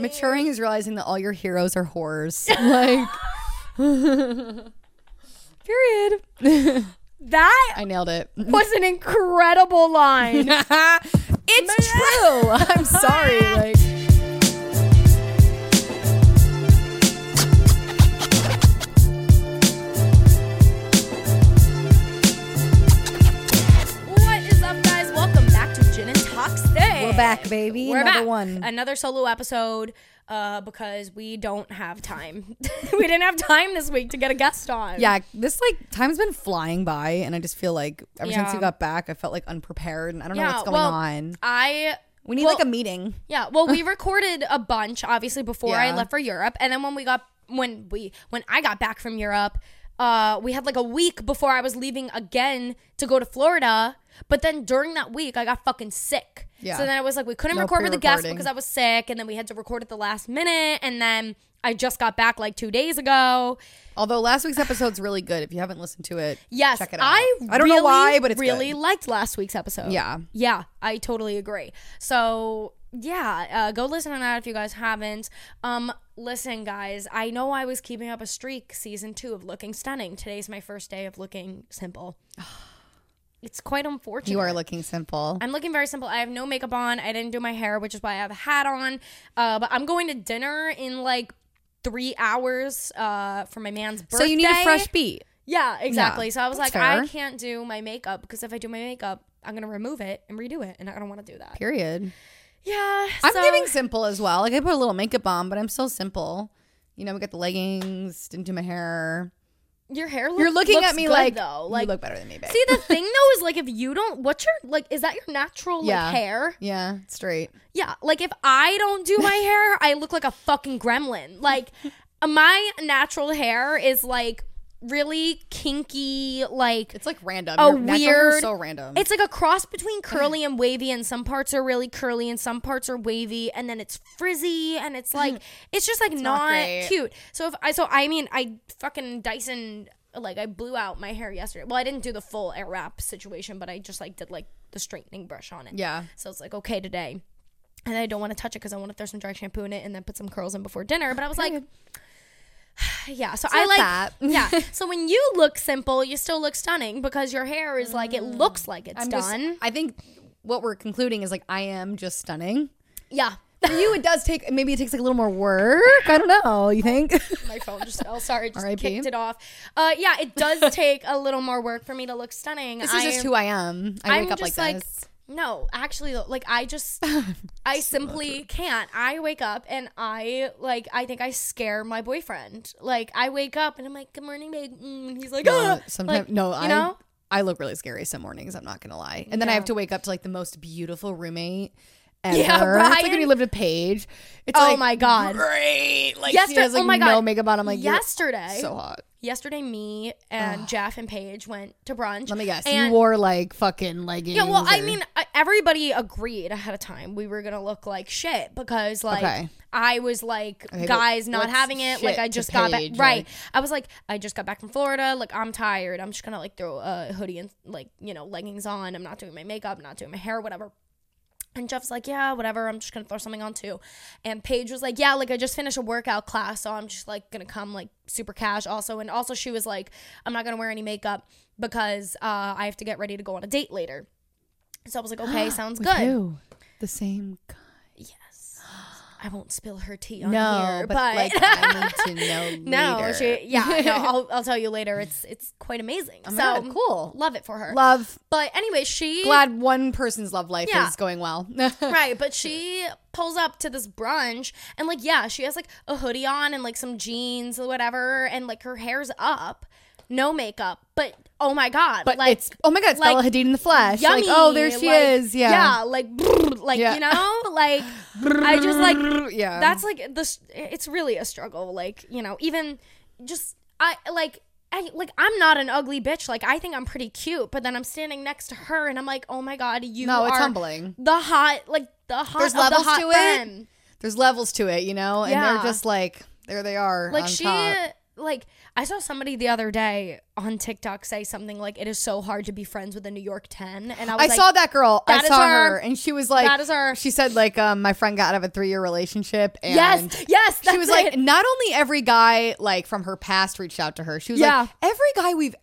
Maturing is realizing that all your heroes are whores. like, period. That I nailed it. was an incredible line. it's true. I'm sorry. Like, back, baby. We're Another back. one. Another solo episode uh, because we don't have time. we didn't have time this week to get a guest on. yeah, this like time's been flying by, and I just feel like ever since you got back, I felt like unprepared, and I don't know what's going well, on. I We need well- like a meeting. Yeah, well, we recorded a bunch obviously before I Yeah. left for Europe, and then when we got when we when I got back from Europe, uh, we had like a week before I was leaving again to go to Florida. But then during that week, I got fucking sick. Yeah. So then I was like, we couldn't No record with the guest pre-recording. because I was sick, and then we had to record at the last minute, and then I just got back like two days ago. Although last week's episode's really good. If you haven't listened to it, Yes, check it out. I I don't really, know why, but it's really good. liked last week's episode. Yeah. yeah, I totally agree. So yeah, uh, go listen to that if you guys haven't. Um, listen, guys, I know I was keeping up a streak season two of looking stunning. Today's my first day of looking simple. It's quite unfortunate. You are looking simple. I'm looking very simple. I have no makeup on. I didn't do my hair, which is why I have a hat on. Uh, but I'm going to dinner in like three hours uh, for my man's birthday. so you need a fresh beat. Yeah, exactly. so I was like, that's I can't do my makeup because if I do my makeup, I'm gonna remove it and redo it, and I don't want to do that. Period. Yeah, I'm so- giving simple as well. Like I put a little makeup on, but I'm still simple. You know, we got the leggings, didn't do my hair. Your hair. Look, You're looking looks at me good, like though. you Like, look better than me, babe. see, the thing though is like if you don't, what's your like? Is that your natural like Yeah. hair? yeah, straight. Yeah, like if I don't do my hair, I look like a fucking gremlin. Like my natural hair is like really kinky, like It's like random. A Your natural hair is weird- so random. It's like a cross between curly and wavy, and some parts are really curly and some parts are wavy, and then it's frizzy, and it's like it's just like not not, cute. So if I so I mean I fucking Dyson like I blew out my hair yesterday. Well, I didn't do the full Airwrap situation, but I just like did like the straightening brush on it. yeah. So it's like okay today, and I don't want to touch it because I want to throw some dry shampoo in it and then put some curls in before dinner. But I was like. Yeah, so I like that. yeah. So when you look simple, you still look stunning because your hair is like it looks like it's I'm just. done. I think what we're concluding is like I am just stunning. yeah. For you, it does take. Maybe it takes like a little more work. I don't know. You think? My phone just fell. Sorry, just R.I.P.. kicked it off. Uh, yeah, it does take a little more work for me to look stunning. this is just who I am. I I'm wake up like just like, this. No, actually, like I just, I simply can't. I wake up and I like, I think I scare my boyfriend. Like I wake up and I'm like, "Good morning, babe." Mm, and he's like, No, "Ah." sometimes Like, no. you I know? I look really scary some mornings. I'm not gonna lie. And then I have to wake up to like the most beautiful roommate. Ever. Yeah, It's like when Ryan. you lived with Paige. It's Oh like, my God. great! Like Yesterday- she has like oh my no makeup on. I'm like, yesterday, so hot. yesterday, me and Jeff and Paige went to brunch. Let me guess. and- you wore like fucking leggings. Yeah, well, I mean, everybody agreed ahead of time we were gonna look like shit because, like, Okay. I was like, Okay, guys not having it. Like, I just got back. Right. like- I was like, I just got back from Florida. Like, I'm tired. I'm just gonna like throw a hoodie and like you know leggings on. I'm not doing my makeup. I'm Not doing my hair. Whatever. And Jeff's like, yeah, whatever. I'm just gonna throw something on too. And Paige was like, yeah, like I just finished a workout class, so I'm just like gonna come like super cash also. And also she was like, I'm not gonna wear any makeup because uh, I have to get ready to go on a date later. So I was like, okay, sounds With good. who? The same. I won't spill her tea on No, here, but, but, like I need to know. no, she yeah, no, I'll, I'll tell you later. It's it's quite amazing. Oh so God, cool. love it for her. Love. but anyway, she Glad one person's love life Yeah. is going well. right, but she pulls up to this brunch and like yeah, she has like a hoodie on and like some jeans or whatever, and like her hair's up, no makeup, but oh my god, But like it's oh my god, it's like, Bella Hadid in the flesh. yummy. Like oh, there she like, is. Yeah. yeah, like like Yeah. you know, like I just like yeah. that's like this it's really a struggle like you know even just i like I, like I'm not an ugly bitch. Like I think I'm pretty cute, but then I'm standing next to her and I'm like, oh my god, you no, it's humbling. the hot, like the hot There's of levels the hot to it. femme. There's levels to it, you know, and Yeah. they're just like there they are. Like she, top. Like I saw somebody the other day on TikTok say something like it is so hard to be friends with a New York 10 and I was I like saw that girl. I saw her. her. and she was like, That is her. She said like, um, my friend got out of a three year relationship, and Yes, yes, she was like, not only every guy like from her past reached out to her. She was Yeah. like, every guy we've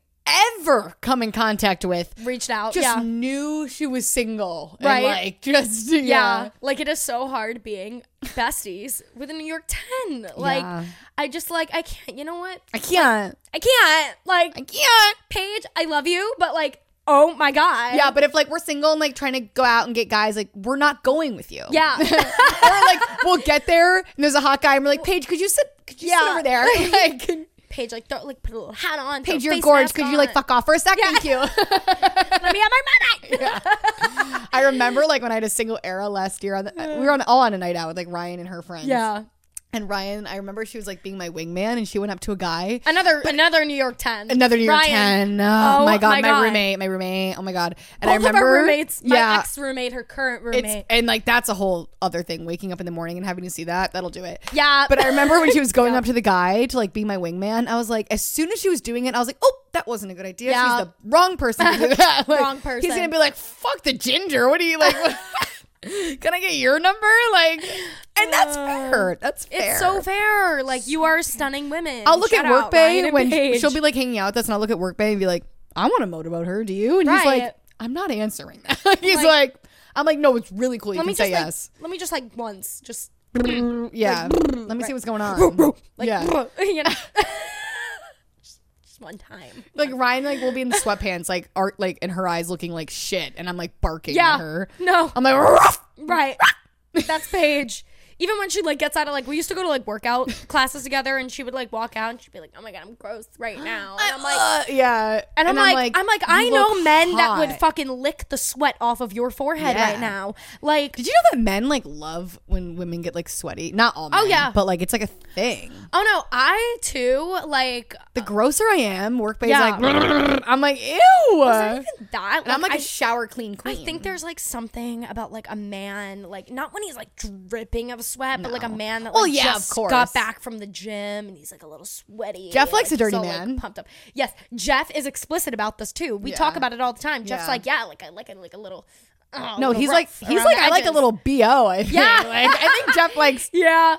ever come in contact with reached out. just yeah. knew she was single, and, Right. like just yeah. yeah. Like it is so hard being besties with a New York 10. Like Yeah. I just like I can't, you know what? I can't. I can't. Like I can't. Paige, I love you, but like oh my god. Yeah, but if like we're single and like trying to go out and get guys, like we're not going with you. Yeah. or like we'll get there and there's a hot guy and we're like, Paige, could you sit? Could you sit over there? Like, Paige like throw, like put a little hat on. Paige, you're gorgeous. Could you like fuck off for a sec? Thank you. Let me have my moment. I remember like when I had a single era last year. On the, we were on all on a night out with like Ryan and her friends. Yeah. And Ryan, I remember she was like being my wingman, and she went up to a guy. Another another New York 10. Another New York Ryan. 10. Oh, Oh my god, my my, God. roommate, my roommate. Oh my god. And Both I remember of our roommates, my yeah, ex roommate, her current it's roommate. and like that's a whole other thing. Waking up in the morning and having to see that, that'll do it. yeah. But I remember when she was going up to the guy to like be my wingman, I was like, as soon as she was doing it, I was like, oh, that wasn't a good idea. Yeah. She's the wrong person to do that. Like, Wrong He's gonna be like, fuck the ginger. What are you like? Can I get your number? Like, and that's uh, fair. That's fair. it's so fair. Like you are stunning women. I'll look Shout at out, Work Bae Ryan when she'll be like hanging out with us, and I'll look at Work Bae and be like, I want to motivate her. Do you? And he's Right. like, I'm not answering that. he's Like- like, I'm like, no, it's really cool. You let can me say just like, yes. let me just like once just yeah. Let me see what's going on. like yeah. you know one time. Like Ryan, like will be in sweatpants, like art, like in her eyes, looking like shit, and I'm like barking Yeah. at her. No. I'm like, "Ruff!" Right. That's Paige. Even when she like gets out of like we used to go to like workout classes together and she would like walk out and she'd be like, Oh my god, I'm gross right now. And I'm like Uh, yeah, and I'm, like, I'm like, I "You know look men that would fucking lick the sweat off of your forehead Yeah. right now. Like, Did you know that men like love when women get like sweaty? Not all men. Oh, yeah. but like it's like a thing. oh no, I too like The grosser I am, work Yeah. like, I'm like, ew. not even that. and I'm like I a shower clean queen I think there's like something about like a man, like not when he's like dripping of sweat, but like a man that like Well, yeah, just of course. got back from the gym and he's like a little sweaty. Jeff likes like, a dirty like, man. pumped up. Yes, Jeff is explicit about this too. We Yeah. talk about it all the time. Jeff's Yeah. like, yeah, like I like it like a little. oh, a no, little he's like, rough he's around like, the I like a edges." little bo. I think. Yeah. like I think Jeff likes. Yeah,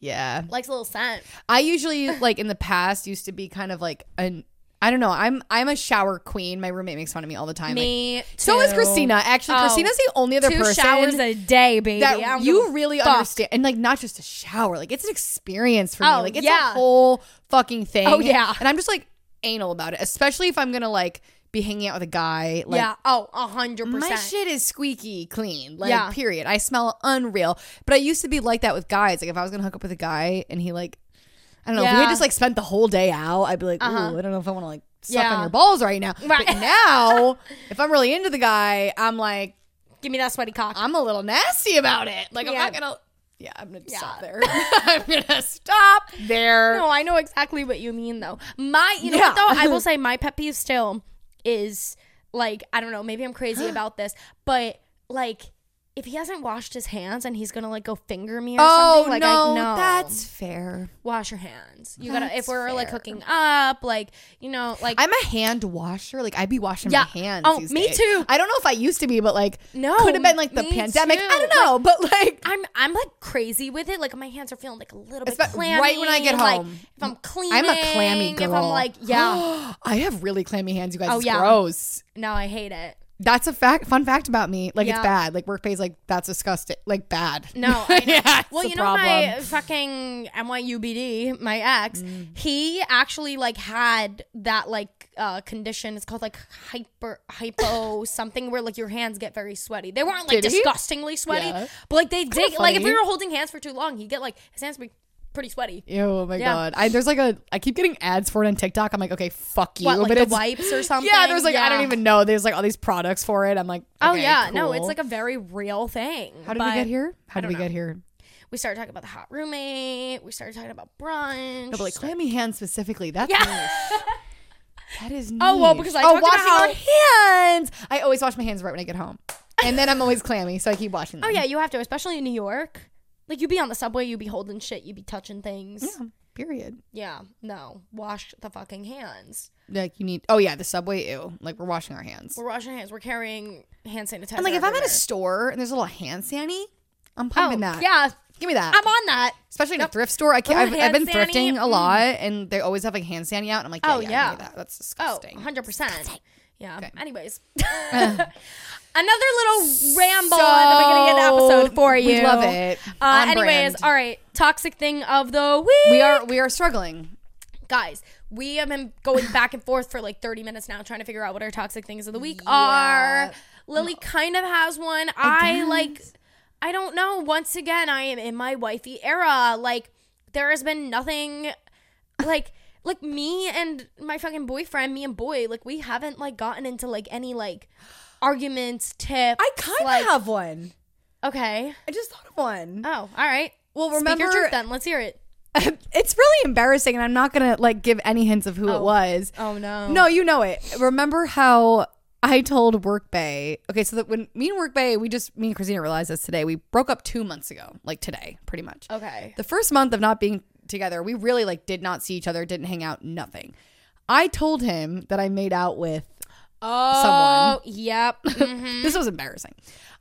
Yeah, likes a little scent. I usually like in the past used to be kind of like an. I don't know. I'm I'm a shower queen. My roommate makes fun of me all the time. Like, Me. so is. Christina. Actually, Oh. Christina's the only other Two person showers a day, baby. That you really fuck. understand and like not just a shower like it's an experience for me Oh, like it's yeah. a whole fucking thing Oh, yeah. and i'm just like anal about it especially if i'm gonna like be hanging out with a guy like yeah. Oh, a hundred percent. my shit is squeaky clean like Yeah. period i smell unreal but i used to be like that with guys like if i was gonna hook up with a guy and he like i don't know if we had just like spent the whole day out i'd be like ooh Uh-huh. i don't know if i want to like suck Yeah. on your balls right now Right. but now if i'm really into the guy i'm like Give me that sweaty cock. I'm a little nasty about it. Like I'm not gonna. Yeah, I'm gonna Yeah. stop there. I'm gonna stop there. No, I know exactly what you mean though. My you know Yeah. what though? I will say my pet peeve still is like, I don't know, maybe I'm crazy about this, but like if he hasn't washed his hands and he's gonna like go finger me or Oh something, like no, I know that's fair. wash your hands. You gotta if we're like fair. hooking up, like, you know, like I'm a hand washer. Like I'd be washing Yeah. my hands. Oh, me days. too. I don't know if I used to be, but like No, could have been like the pandemic. too. I don't know, but like I'm I'm like crazy with it. Like my hands are feeling like a little bit clammy. right when I get home, like, if I'm cleaning, I'm a clammy girl. If I'm like, yeah, I have really clammy hands. You guys, Oh, it's yeah. gross. no, I hate it. That's a fact. Fun fact about me. Like Yeah. it's bad. Like work pays. Like that's disgusting. Like bad. No, I know. yeah. well, you know problem. my fucking NYUBD, my ex, Mm. he actually like had that like uh condition. It's called like hyper hypo something where like your hands get very sweaty. They weren't like Did he? disgustingly sweaty, Yeah. but like they did. Like if you were holding hands for too long, he'd get like his hands would be pretty sweaty. Oh my Yeah. god. I there's like a I keep getting ads for it on TikTok. I'm like, okay, fuck you. What like but the it's wipes or something? Yeah, there's like I don't even know. There's like all these products for it. I'm like, Oh okay, yeah, no, it's cool. like a very real thing. How did we but get here? How did we get here? We started talking about the hot roommate. We started talking about brunch. No, but like clammy hands specifically. That's Yeah. That is niche. Oh, well, because I oh, talked about washing how- our hands. I always wash my hands right when I get home, and then I'm always clammy, so I keep washing oh, them. Oh yeah, you have to, especially in New York. Like you'd be on the subway, you'd be holding shit, you be touching things. Yeah. Period. Yeah, no, wash the fucking hands. Like you need. Oh yeah, the subway. Ew. Like we're washing our hands. We're washing hands. We're carrying hand sanitizer. And like if I'm at a store and there's a little hand sanny, I'm oh pumping that. yeah, Give me that. I'm on that. Especially in a thrift store. I can't, I've, I've been hand thrifting a mm-hmm. lot, and they always have like hand sanny out. And I'm like, oh, yeah, Oh, yeah, give me that. That's Oh, disgusting. 100 percent. Yeah. Okay. Anyways, another little ramble at the beginning of the episode for you. We love it. Uh, anyways, brand. all right. Toxic thing of the week. we are we are struggling. guys. We have been going back and forth for like 30 minutes now, trying to figure out what our toxic things of the week are. Lily kind of has one. I, like. I don't know. Once again, I am in my wifey era. Like, there has been nothing. Like, like me and my fucking boyfriend, me and boy, like we haven't like gotten into like any like arguments, tips. I kind of like, have one. Okay. I just thought of one. Oh, all right. Well, Speak remember, your truth then. Let's hear it. it's really embarrassing, and I'm not gonna like give any hints of who Oh. it was. Oh no. No, you know it. Remember how I told Workbae? Okay, so that when me and Workbae, we just me and Christina realized this today. We broke up two months ago, like today, pretty much. Okay. The first month of not being together, we really like did not see each other, didn't hang out, nothing. I told him that I made out with Oh, yep. Mhm. this was embarrassing.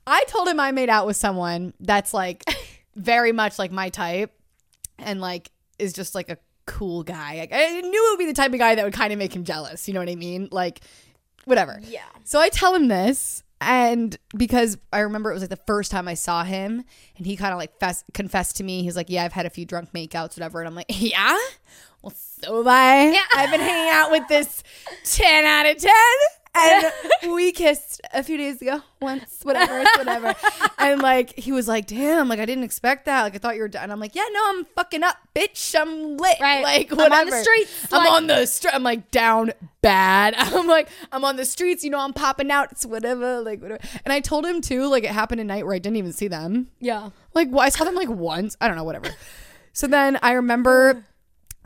I told him I made out with someone that's like very much like my type and like is just like a cool guy. Like, I knew it would be the type of guy that would kind of make him jealous. You know what I mean? Like, whatever. Yeah. So I tell him this, and because I remember it was like the first time I saw him, and he kind of like fess- confessed to me. He's like, "Yeah, I've had a few drunk makeouts, whatever." And I'm like, "Yeah, well, so have I. Yeah. I've been hanging out with this ten out of ten, and we kissed a few days ago, once, whatever, it's whatever." and like he was like, "Damn, like I didn't expect that. Like I thought you were done." I'm like, "Yeah, no, I'm fucking up, bitch. I'm lit. Right. Like I'm on the whatever. streets, I'm like- on the street. I'm like down bad. I'm like, I'm on the streets, you know, I'm popping out. It's whatever, like whatever. And I told him too, like it happened at night where I didn't even see them. Yeah. Like well, I saw them like once. I don't know, whatever. So then I remember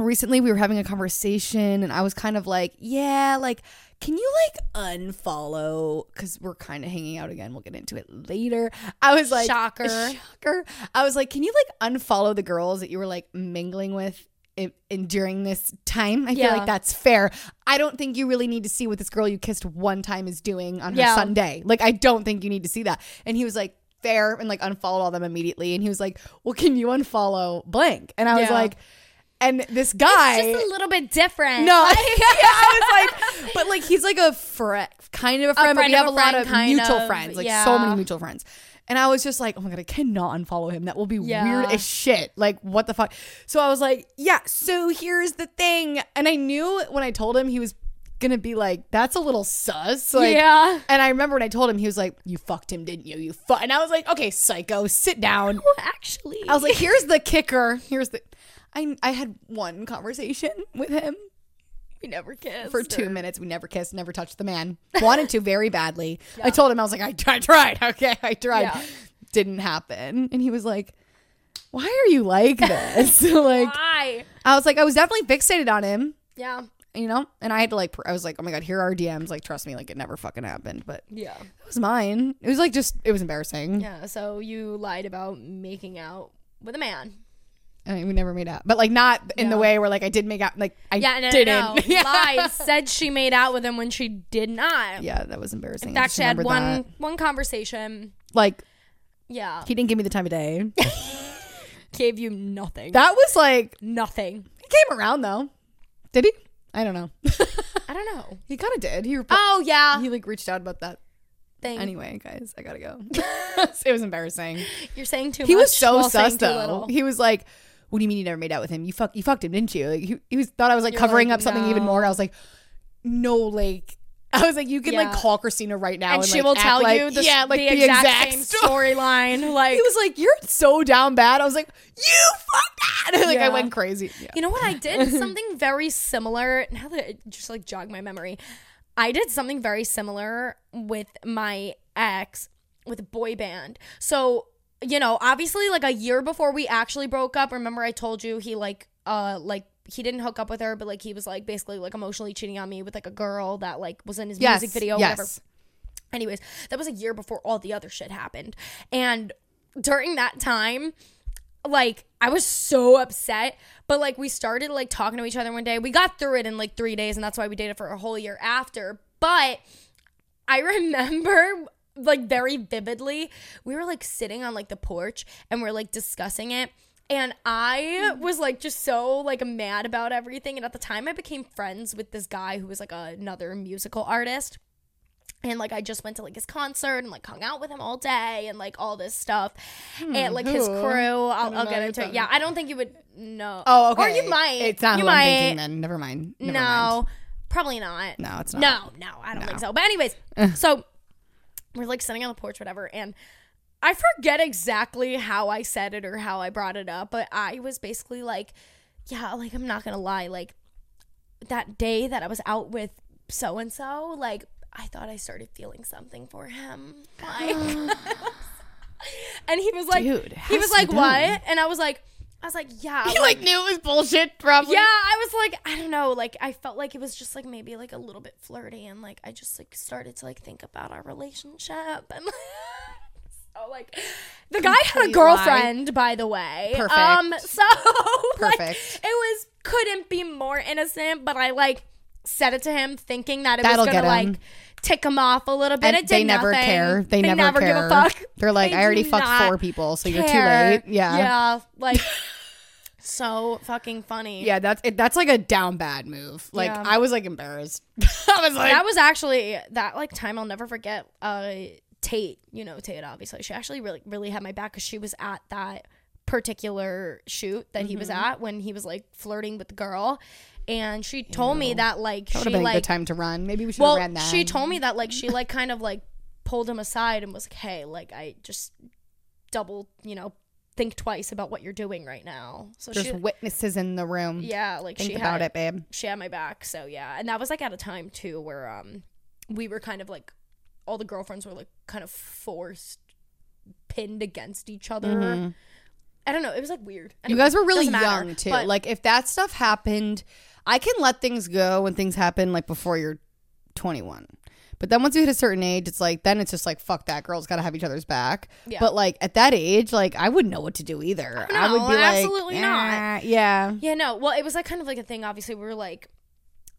recently we were having a conversation and I was kind of like, yeah, like can you like unfollow because we're kind of hanging out again. We'll get into it later. I was like, Shocker. shocker. I was like, can you like unfollow the girls that you were like mingling with in, in during this time? I feel like that's fair. I don't think you really need to see what this girl you kissed one time is doing on her Yeah. Sunday. Like, I don't think you need to see that. And he was like, fair, and like unfollowed all them immediately. And he was like, well, can you unfollow blank? And I was like, and this guy. Just a little bit different. No, yeah, I was like, but like he's like a friend, kind of a friend, but friend we have a a lot of mutual of, friends, like so many mutual friends. And I was just like, oh my god, I cannot unfollow him. That will be Yeah. weird as shit. Like, what the fuck? So I was like, yeah. So here's the thing, and I knew when I told him he was gonna be like, that's a little sus. Like, Yeah. And I remember when I told him, he was like, you fucked him, didn't you? You fuck. And I was like, okay, psycho, sit down. Well, actually. I was like, here's the kicker. Here's the. I I had one conversation with him we never kissed. for two or- minutes. We never kissed, never touched the man. Wanted to very badly. I told him I was like, I, I tried. Okay, I tried. Yeah. Didn't happen. And he was like, Why are you like this? like Why? I was like, I was definitely fixated on him. Yeah. You know, and I had to like, I was like, oh my god, here are DMs. Like, trust me, like it never fucking happened. But Yeah. it was mine. It was like just, it was embarrassing. Yeah. So you lied about making out with a man. I mean, we never made out, but like not in the way where like I did make out. Like I Yeah. No. didn't. No. no. yeah. Lied. Said she made out with him when she did not. Yeah, that was embarrassing. In fact, she had one that. one conversation. Like Yeah. he didn't give me the time of day. Gave you nothing. that was like nothing. he came around though. Did he? I don't know. I don't know. he kind of did. He repo- Oh yeah. he like reached out about that. Thing. Anyway, guys, I gotta go. it was embarrassing. You're saying too He much. He was so sus though. He was like, "What do you mean you never made out with him? You fuck, you fucked him, didn't you?" Like he, he was thought I was like You're covering like, up something even more. "No." I was like, "No, like." I was like, you can like call Christina right now, and and, she like, will tell like- you the, yeah, like the, exact, same story. storyline. Like He was like, "You're so down bad." I was like, "You fucked that!" like I went crazy. Yeah. You know what I did? something very similar. Now that it just like jogged my memory, I did something very similar with my ex with a boy band. So, you know, obviously like a year before we actually broke up, remember I told you he like uh like he didn't hook up with her, but like he was like basically like emotionally cheating on me with like a girl that like was in his Yes, music video, yes. whatever. Anyways, that was a year before all the other shit happened. And during that time, like I was so upset. But like we started like talking to each other one day. We got through it in like three days, and that's why we dated for a whole year after. But I remember like very vividly, we were like sitting on like the porch and we're like discussing it. And I mm-hmm. was like just so like mad about everything. And at the time I became friends with this guy who was like another musical artist and like I just went to like his concert and like hung out with him all day and like all this stuff hmm, and like his crew. I'll, I'll get into it. Yeah, I don't think you would know. Oh, okay. Or you might. It's not you who might. I'm thinking then. Never mind. Never no, mind. probably not. No, it's not. No, no, I don't think so. But anyways, so we're like sitting on the porch, whatever, and I forget exactly how I said it or how I brought it up, but I was basically like, yeah, like I'm not gonna lie, like that day that I was out with so and so, like I thought I started feeling something for him. Like And he was like Dude, he was like, done. What? And I was like I was like, yeah. You like knew it was bullshit, probably. Yeah, I was like, I don't know, like I felt like it was just like maybe like a little bit flirty, and like I just like started to like think about our relationship, and so like the guy had a girlfriend, by the way. Perfect. Um, so like, Perfect. it was couldn't be more innocent, but I like said it to him thinking that it That'll was gonna like tick him off a little bit. And they never nothing. care. They, never, give care. a fuck. They're like, They I already fucked four people, so you're too late. Yeah. Yeah, like so fucking funny. Yeah, that's it, that's like a down bad move. Like Yeah. I was like embarrassed. I was like, that was actually that like time I'll never forget. Uh, Tate, you know Tate, obviously. She actually really really had my back because she was at that particular shoot that he Mm-hmm. was at when he was like flirting with the girl, and she told me that like that she been a like good time to run. Maybe we should well have ran that. she told me that like she like kind of like pulled him aside and was like, hey, like I just double you know think twice about what you're doing right now. So There's she witnesses in the room. yeah like Think she about had, it, babe. she had my back so yeah and that was like at a time too where um we were kind of like all the girlfriends were like kind of forced pinned against each other i don't know it was like weird Mm-hmm. You guys were really matter, young too. like if that stuff happened, I can let things go when things happen like before you're 21. But then once you hit a certain age, it's like then it's just like fuck that girls got to have each other's back. Yeah. But like at that age, like I wouldn't know what to do either. I No, would be like absolutely not. "Eh, Yeah. yeah no well it was like kind of like a thing obviously we were like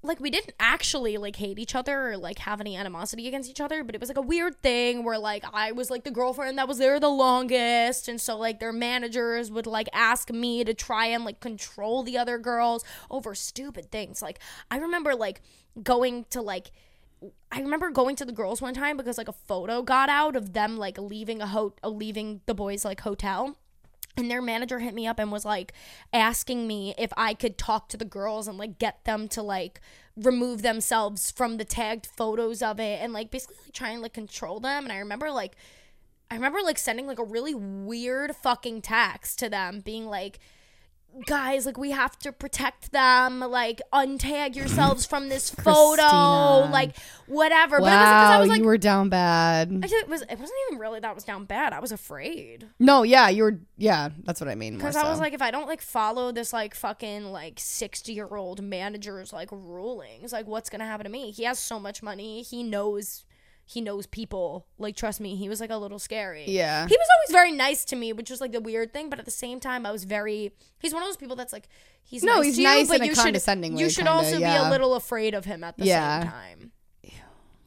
like we didn't actually like hate each other or like have any animosity against each other but it was like a weird thing where like i was like the girlfriend that was there the longest and so like their managers would like ask me to try and like control the other girls over stupid things. Like i remember like going to like I remember going to the girls one time because like a photo got out of them like leaving a ho- leaving the boys like hotel and their manager hit me up and was like asking me if I could talk to the girls and like get them to like remove themselves from the tagged photos of it and like basically like, try and like control them. And I remember like I remember like sending like a really weird fucking text to them being like guys like we have to protect them like untag yourselves from this photo Christina. like whatever but it was because I Wow, was like you were down bad. I it was it wasn't even really that was down bad I was afraid No, yeah, you were. Yeah, that's what I mean. because more I was like, if I don't like follow this like fucking like sixty year old manager's like rulings, like what's gonna happen to me? He has so much money. He knows he knows people. Like trust me, he was like a little scary. yeah, He was always very nice to me, which was like the weird thing. But at the same time, I was very. He's one of those people that's like he's No, nice he's to you, nice but in a you condescending should way, you should kinda, also be a little afraid of him at the Yeah. same time. Yeah.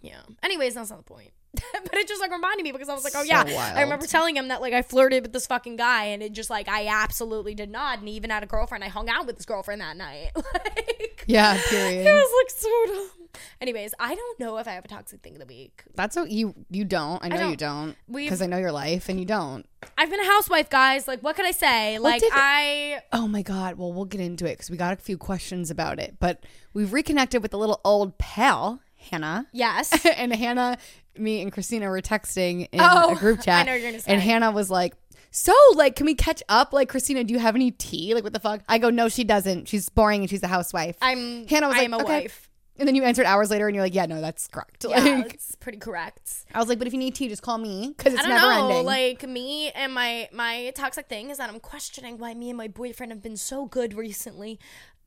Yeah. Anyways, that's not the point. but it just like reminded me because I was like, oh So yeah, wild. I remember telling him that like I flirted with this fucking guy, and it just like I absolutely did not. And he even had a girlfriend. I hung out with his girlfriend that night. like, yeah. it Period. was like so dumb. Anyways, I don't know if I have a toxic thing of the week. That's what you you don't. I know you don't We've- because I know your life and you don't. I've been a housewife, guys. Like, what could I say? like, did- I Oh my god. Well, we'll get into it because we got a few questions about it. But we've reconnected with a little old pal, Hannah. yes. and Hannah, me and Christina were texting in Oh, a group chat. I know you're gonna say. And Hannah was like, "So, like, can we catch up? Like, Christina, do you have any tea? Like, what the fuck?" I go, "No, she doesn't. She's boring and she's a housewife." I'm Hannah was I like, am a "Okay." wife. And then you answered hours later, and you're like, "Yeah, no, that's correct." Yeah, Like, it's pretty correct. I was like, "But if you need tea, just call me because it's I don't never know. ending." Like me and my my toxic thing is that I'm questioning why me and my boyfriend have been so good recently.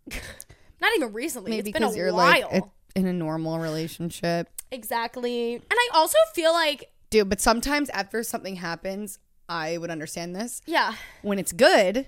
Not even recently. Maybe it's been a you're while. like in a normal relationship, exactly. And I also feel like dude. But sometimes after something happens, I would understand this. Yeah. When it's good,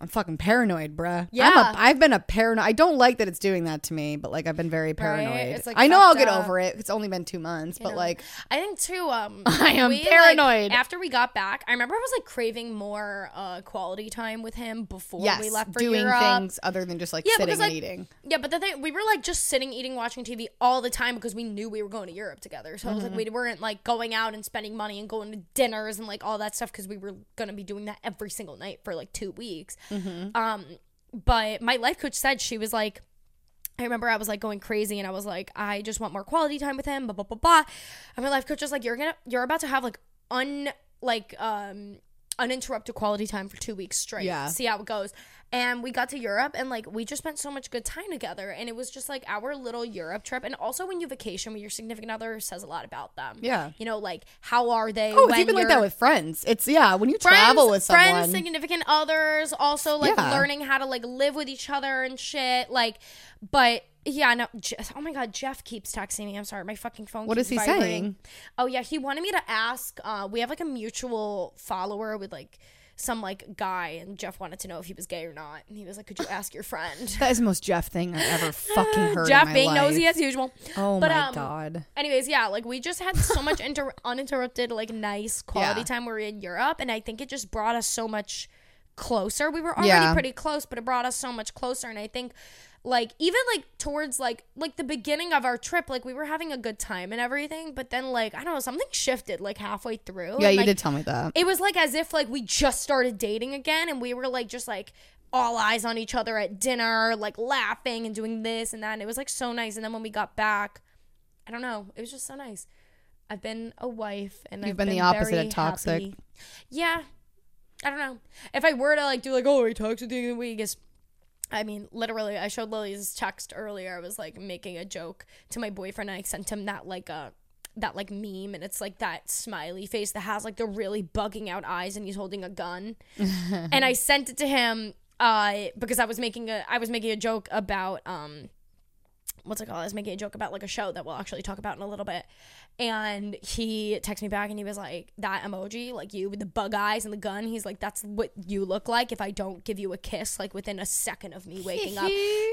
I'm fucking paranoid, bruh. I'm Yeah. I've been a paranoid. I don't like that it's doing that to me, but like I've been very paranoid. It's, like, I know I'll get up. over it. It's only been two months, but know. like I think too. Um, I am we, like, paranoid. after we got back, I remember I was like craving more uh, quality time with him before yes, we left for doing Europe. things other than just like Yeah, sitting because, and like, eating. Yeah, but the thing we were like just sitting, eating, watching TV all the time because we knew we were going to Europe together. So it was like we weren't like going out and spending money and going to dinners and like all that stuff because we were gonna be doing that every single night for like two weeks. Um, but my life coach said she was like. I remember I was like going crazy and I was like, I just want more quality time with him, blah blah blah blah. And my life coach was like, You're gonna you're about to have like un like um uninterrupted quality time for two weeks straight. Yeah. See how it goes. And we got to Europe and like we just spent so much good time together. And it was just like our little Europe trip. And also when you vacation with your significant other says a lot about them. Yeah. You know, like how are they? Oh, it's even like that with friends. It's yeah, when you friends, travel with someone. friends, significant others, also like Yeah. learning how to like live with each other and shit. Like, but yeah, no. Je- oh my god, Jeff keeps texting me. I'm sorry, my fucking phone. What is he vibrating. saying? Oh yeah, he wanted me to ask. Uh, we have like a mutual follower with like some like guy, and Jeff wanted to know if he was gay or not. And he was like, "Could you ask your friend?" that is the most Jeff thing I've ever fucking heard. Jeff being life. nosy as usual. Oh But, my um, god. Anyways, yeah, like we just had so much inter- uninterrupted, like nice quality Yeah. time. We were in Europe, and I think it just brought us so much closer. We were already Yeah. pretty close, but it brought us so much closer. And I think, like, even like towards like like the beginning of our trip, like we were having a good time and everything. But then, like, I don't know, something shifted like halfway through. Yeah, and, you like, did tell me that. It was like as if like we just started dating again, and we were like just like all eyes on each other at dinner, like laughing and doing this and that. And it was like so nice. And then when we got back, I don't know, it was just so nice. I've been a wife, and You've I've been the opposite of toxic. happy. Yeah, I don't know. If I were to like do like oh I toxic thing of the week is. I mean, literally, I showed Lily's text earlier. I was like making a joke to my boyfriend. And I sent him that like uh that like meme, and it's like that smiley face that has like the really bugging out eyes, and he's holding a gun. and I sent it to him uh because I was making a I was making a joke about um what's it called? I was making a joke about like a show that we'll actually talk about in a little bit. And he texted me back and he was like, that emoji, like you with the bug eyes and the gun, he's like, that's what you look like if I don't give you a kiss, like within a second of me waking up.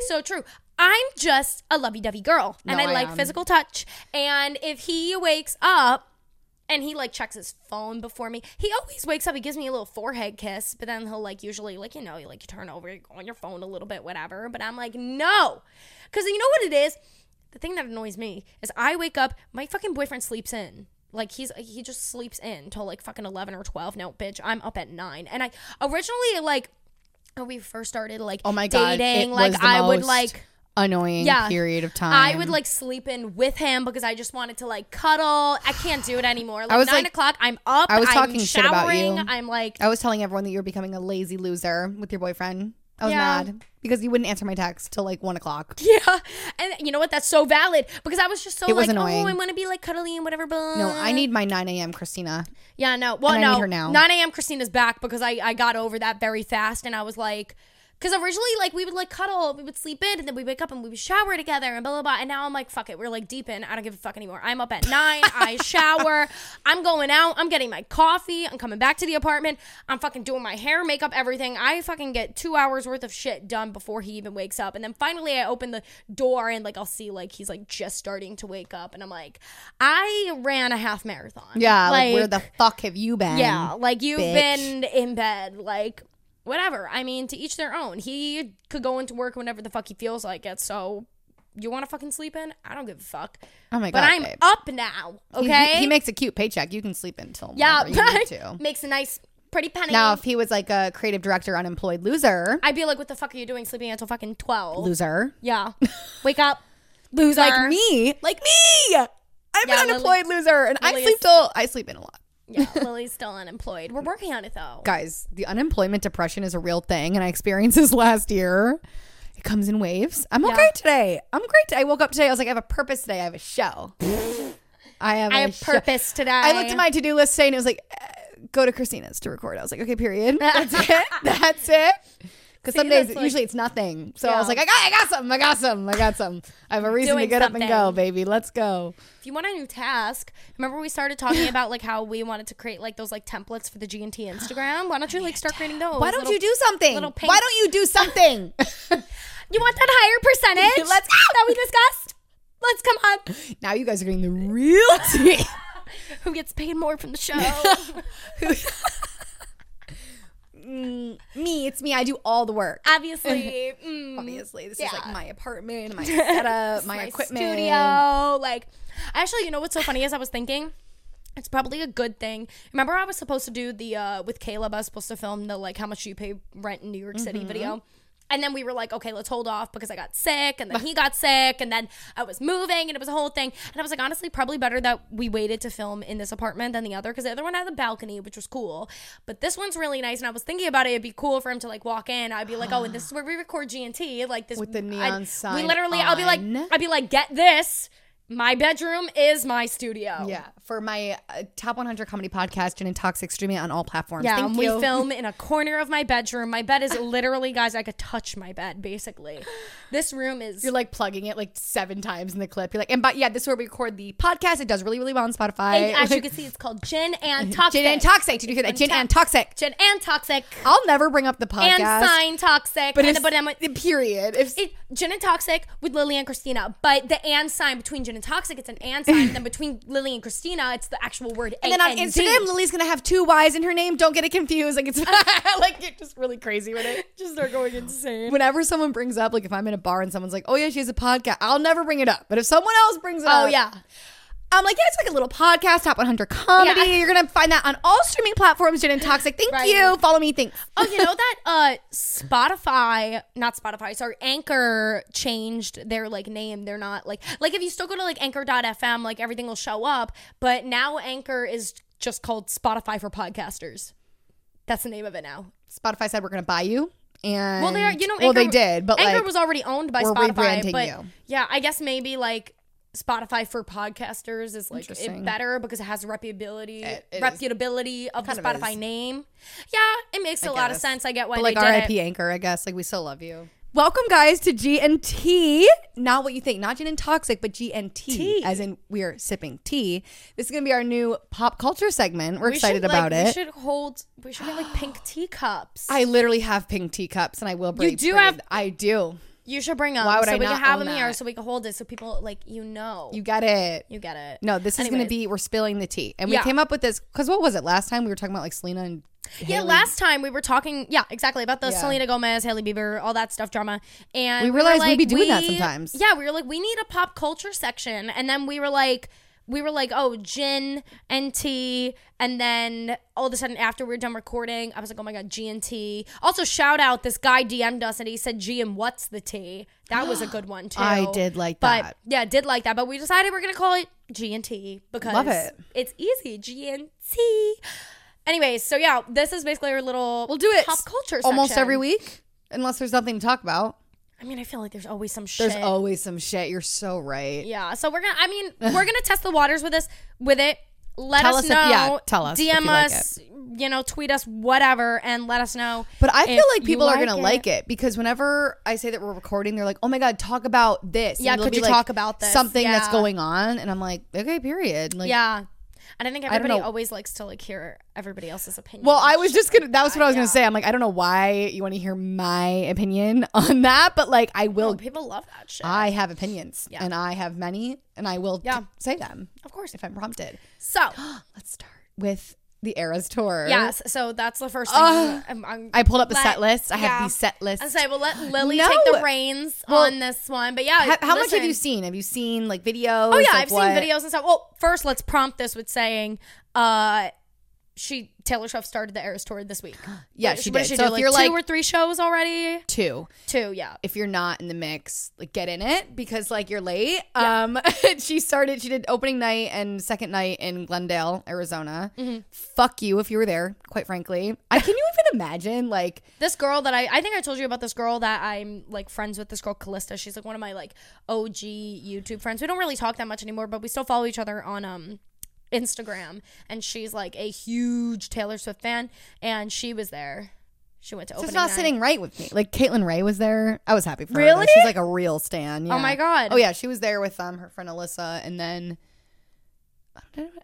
So true. I'm just a lovey dovey girl and No, I I like am. physical touch. And if he wakes up, and he like checks his phone before me. He always wakes up. He gives me a little forehead kiss, but then he'll like usually like you know you like you turn over you go on your phone a little bit whatever. But I'm like no, because you know what it is. The thing that annoys me is I wake up. My fucking boyfriend sleeps in. Like he's he just sleeps in till like fucking eleven or twelve. No, bitch, I'm up at nine. And I originally like when we first started like Oh my god. dating, like I would like annoying Yeah. period of time. I would like sleep in with him because I just wanted to like cuddle. I can't do it anymore. Like was, nine like- o'clock, I'm up. I was I'm talking shit about you. I'm like, I was telling everyone that you're becoming a lazy loser with your boyfriend. I was Yeah. mad because you wouldn't answer my text till like one o'clock. yeah. And you know what? That's so valid because I was just so It was like, annoying. oh, I want to be like cuddly and whatever. But No, I need my 9 a.m. Christina. Yeah, no. Well, And no. need her now. 9 a.m. Christina's back because I I got over that very fast, and I was like. Because originally, like, we would, like, cuddle, we would sleep in, and then we wake up and we would shower together, and blah, blah, blah. And now I'm like, fuck it. We're, like, deep in. I don't give a fuck anymore. I'm up at nine. I shower. I'm going out. I'm getting my coffee. I'm coming back to the apartment. I'm fucking doing my hair, makeup, everything. I fucking get two hours worth of shit done before he even wakes up. And then finally, I open the door, and, like, I'll see, like, he's, like, just starting to wake up. And I'm like, I ran a half marathon. Yeah, like, where the fuck have you been? Yeah, like you've bitch. been in bed, like whatever. I mean, to each their own. He could go into work whenever the fuck he feels like it. So you want to fucking sleep in? I don't give a fuck. Oh my god! But. I'm babe. up now. He- Okay. He, makes a cute paycheck. You can sleep until yeah, you need to. makes a nice pretty penny. Now, if he was like a creative director, unemployed loser, I'd be like, what the fuck are you doing sleeping until fucking twelve? loser, Yeah. Wake up, loser. like me, like me. I'm Yeah, an Lily- unemployed loser, and Lily I is- sleep till I sleep in a lot. Yeah, Lily's still unemployed. We're working on it though. Guys, the unemployment depression is a real thing, and I experienced this last year. It comes in waves. I'm okay Yeah. today. I'm great. I woke up today. I was like, I have a purpose today. I have a show. I have. I a have purpose today. I looked at my to do list today, and it was like, uh, go to Christina's to record. I was like, okay, period. That's it. That's it. Because some days, like- usually it's nothing. So I was like, I got, I got something, I got something, I got something. I have a reason to Doing get up and go, baby. Let's go. If you want a new task, remember we started talking about like how we wanted to create like those like templates for the G and T Instagram. Why don't you like start creating those? Why don't little- you do something? Why don't you do something? You want that higher percentage? Let's that we discussed. Let's come on. now you guys are getting the real tea. Who gets paid more from the show? Mm, me, it's me. I do all the work. Obviously, mm, Obviously, this is like my apartment, my setup, my, my equipment. studio. Like, actually, you know what's so funny is I was thinking. It's probably a good thing. Remember, I was supposed to do the uh with Caleb. I was supposed to film the like how much do you pay rent in New York City Mm-hmm. video. And then we were like, okay, let's hold off because I got sick, and then he got sick, and then I was moving, and it was a whole thing. And I was like, honestly, probably better that we waited to film in this apartment than the other because the other one had the balcony, which was cool. But this one's really nice, and I was thinking about it. It'd be cool for him to like walk in. I'd be like, oh, and this is where we record G and T, like this With the I'd- neon We sign literally, I'll be like. I'd be like, get this. My bedroom is my studio. Yeah, for my uh, top 100 comedy podcast, Gin and Toxic, streaming on all platforms. Yeah, Thank and you. we film in a corner of my bedroom. My bed is literally, guys, I could touch my bed, basically. This room is. You're like plugging it like seven times in the clip. You're like, and but yeah, this is where we record the podcast. It does really, really well on Spotify. as you can see, it's called Gin and Toxic. Gin and Toxic. Did you hear that? Gin and Toxic. Gin and Toxic. I'll never bring up the podcast. And Sign Toxic. but and but I'm like, period. If it, Gin and Toxic with Lily and Christina. But the and sign between Gin and Toxic, it's an and sign. then between Lily and Christina, it's the actual word and then on A-N-D. Instagram, Lily's gonna have two Y's in her name. Don't get it confused. Like it's like you're just really crazy with it. just start going insane. Whenever someone brings up, like if I'm in a bar and someone's like, "Oh yeah, she has a podcast," I'll never bring it up. But if someone else brings it up, Oh, up, yeah. I'm like, yeah, it's like a little podcast, top 100 comedy. Yeah. You're gonna find that on all streaming platforms. Gin and Toxic. Thank Right. you. Follow me. Thanks. Oh, you know that uh Spotify, not Spotify, sorry, Anchor changed their like name. They're not like like if you still go to like anchor.fm, like everything will show up, but now Anchor is just called Spotify for podcasters. That's the name of it now. Spotify said we're gonna buy you. And Well, they are, you know, well, they did, but Anchor like, was already owned by Spotify. But you. yeah, I guess maybe like Spotify for podcasters is like it better because it has reputability It- it is. reputability of the Spotify is. name. Yeah, it makes a I lot of sense. I get why but like RIP. Anchor, I guess. Like we still love you. Welcome, guys, to G and T. Not what you think, not gin and toxic, but G and T, Tea. as in we are sipping tea. This is gonna be our new pop culture segment. We're We excited should, about like, We it. should hold. We should get like pink teacups. I literally have pink teacups, and I will bring. do bring- have- I do. You should bring them. Why would so I we not can have own them here, that? so we can hold it, so people like you know. You got it. You get it. No, this is going to Anyways. be we're spilling the tea, and we Yeah. came up with this because what was it last time we were talking about like Selena and Yeah, Hailey? last time we were talking, yeah, exactly about the Yeah. Selena Gomez, Hailey Bieber, all that stuff drama, and We were realized we'd be doing that sometimes. Yeah, we were like, we need a pop culture section, and then we were like, we were like, oh, gin and tea, and then all of a sudden after we were done recording, I was like, oh my god, G and T. Also, shout out this guy DM'd us and he said G and what's the T? That was a good one too. I did like but, that. Yeah, did like that, but we decided we're gonna call it G and T because Love it. it's easy. G and T. Anyways, so yeah, this is basically our little We'll do it pop culture almost every week, unless there's nothing to talk about. I mean, I feel like there's always some shit. There's always some shit. You're so right. yeah, so we're gonna. I mean, we're gonna test the waters with this. With it, let Tell us us if- know. yeah, tell us if DM you like us. You know, tweet us, whatever, and let us know. But I feel like people are gonna it. like it because whenever I say that we're recording, they're like, "Oh my god, talk about this." Yeah, And could be you like talk about this? Something that's going on, and I'm like, "Okay, period." Like, Yeah, and I think everybody know. always likes to like hear everybody else's opinion. Well, I was just gonna. That was what I was gonna say. I'm like, I don't know why you want to hear my opinion on that, but like, I will. No, people love that shit. I have opinions, Yeah. and I have many, and I will t- Yeah. say them of course. if I'm prompted. So Let's start with the Eras tour. yes, so that's the first thing. Ugh. I'm, I'm, I pulled up the Let- set list. I have the set list. I say, well, let Lily No. take the reins Well, on this one. But yeah, Ha- how much have you seen? Have you seen like videos? Oh yeah, I've what? seen videos and stuff. Well, first let's prompt this with saying, uh, she Taylor Swift started the Eras tour this week. Yeah, she did. she So do, if like you're two like- or three shows already, Two. two, yeah. If you're not in the mix, like get in it because like you're late. Um, she started. She did opening night and second night in Glendale, Arizona. Mm-hmm. Fuck you if you were there. Quite frankly, I can you even imagine like This girl that I I think I told you about this girl that I'm like friends with. This girl Callista. She's like one of my like OG YouTube friends. We don't really talk that much anymore, but we still follow each other on um Instagram. And she's like a huge Taylor Swift fan, and she was there. She went to So it's not night. sitting right with me. Like Caitlin Ray was there. I was happy for her. Really? She's like a real stan. Oh my. God. Oh yeah, she was there with um her friend Alyssa, and then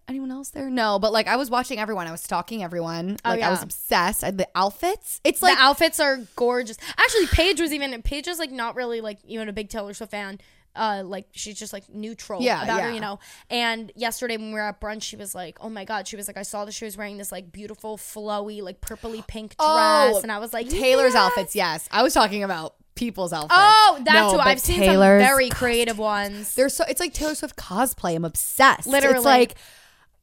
anyone else there? No, but like I was watching everyone. I was stalking everyone. Oh, Like I was obsessed. I, the outfits. It's like the outfits are gorgeous. Actually, Paige was even Paige is like not really like even a big Taylor Swift fan. Uh, like she's just like neutral Yeah, about her, you know. And yesterday when we were at brunch, she was like, "Oh my god!" She was like, "I saw that she was wearing this like beautiful flowy like purpley pink dress," Oh, and I was like, Taylor's "Yes." outfits. Yes, I was talking about people's outfits. Oh, that's No, who I've seen Taylor's some very creative ones. They're so it's like Taylor Swift cosplay. I'm obsessed. Literally. it's like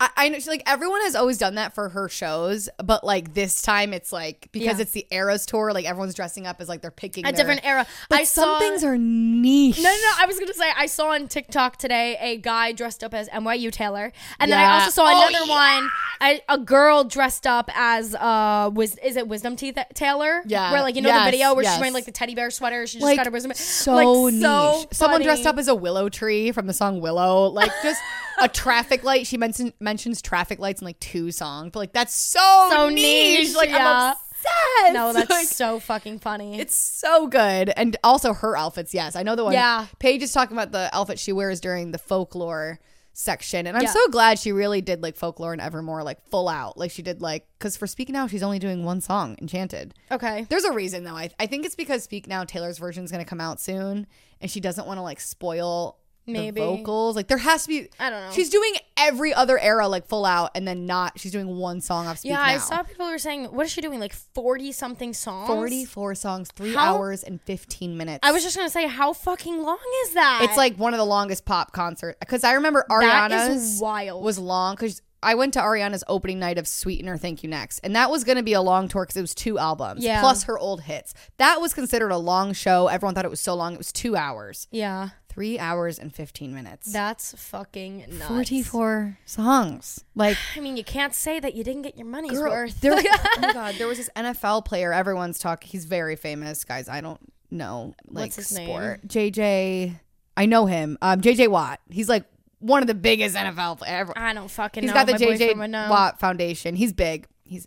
I, I know like everyone has always done that for her shows, but like this time it's like because Yeah. it's the Eras tour, like everyone's dressing up as like they're picking A their- different era. But I some saw things are niche. No, no, no. I was gonna say I saw on TikTok today a guy dressed up as NYU Taylor, and then I Yeah. also saw Oh, another one, a, a girl dressed up as uh, was is it Wisdom Teeth Taylor? Yeah. where like you know Yes, the video where yes. she's wearing like the teddy bear sweater. She just got her wisdom. so like, niche. so Someone dressed up as a willow tree from the song Willow, like just a traffic light. She mentions mentions traffic lights in like two songs, but like that's so So niche. niche, Like yeah. I'm obsessed. No, that's Like, so fucking funny. It's so good. And also her outfits, yes. I know the one Yeah. Paige is talking about the outfit she wears during the folklore section. And I'm Yeah. so glad she really did like folklore and evermore like full out. Like she did like cuz for Speak Now she's only doing one song, Enchanted. okay. There's a reason though. I I think it's because Speak Now Taylor's version is going to come out soon and she doesn't want to like spoil Maybe. the vocals. Like there has to be I don't know. She's doing every other era like full out and then not she's doing one song off Speak Yeah, Now. I saw people were saying, "What is she doing? Like forty something songs?" 44 songs, 3 How- hours and 15 minutes. I was just gonna say, how fucking long is that? It's like one of the longest pop concert because I remember that Ariana's is wild. was long because I went to Ariana's opening night of Sweetener, Thank You Next, and that was going to be a long tour because it was two albums Yeah. plus her old hits. That was considered a long show. Everyone thought it was so long. It was two hours, yeah, three hours and fifteen minutes. that's fucking nuts. Forty-four songs. Like, I mean, you can't say that you didn't get your money's girl, worth. there. oh my god, there was this NFL player. Everyone's talking. He's very famous, guys. I don't know like What's his sport. JJ, I know him. Um, JJ Watt. He's like one of the biggest NFL players ever. I don't fucking He's know. got the My JJ boyfriend would know. Watt Foundation. He's big. He's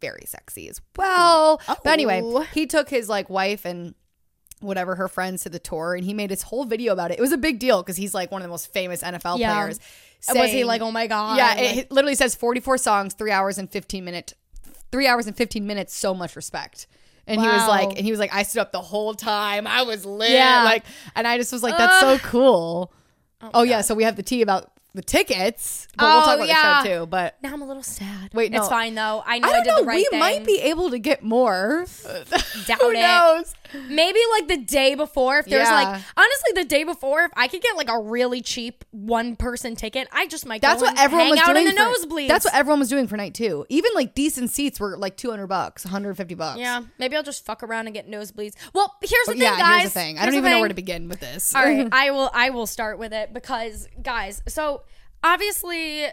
very sexy as well. But anyway, Oh. he took his like wife and whatever her friends to the tour, and he made his whole video about it. It was a big deal because he's like one of the most famous NFL Yeah. players. was he like, oh my god? yeah, Like, it, it literally says 44 songs, three hours and 15 minutes. Three hours and 15 minutes. So much respect. And he was like, and he was like, I stood up the whole time. I was lit. Yeah. Like, and I just was like, that's so cool. Oh, oh yeah. So we have the tea about the tickets, but we'll Oh, talk about yeah. the show too. But now I'm a little sad. Wait, no. it's fine though. I know I I, don't did know. the right we thing. might be able to get more. Doubt Who it. knows? Maybe like the day before, if there's Yeah. like honestly the day before, if I could get like a really cheap one person ticket, I just might. That's go what everyone was out doing. in the nosebleeds. That's what everyone was doing for night two. Even like decent seats were like 200 bucks, 150 bucks. Yeah, maybe I'll just fuck around and get nosebleeds. Well, here's the thing, yeah, guys. here's the thing. I Here's don't even know where to begin with this. All right, I will. I will start with it because, guys. So obviously,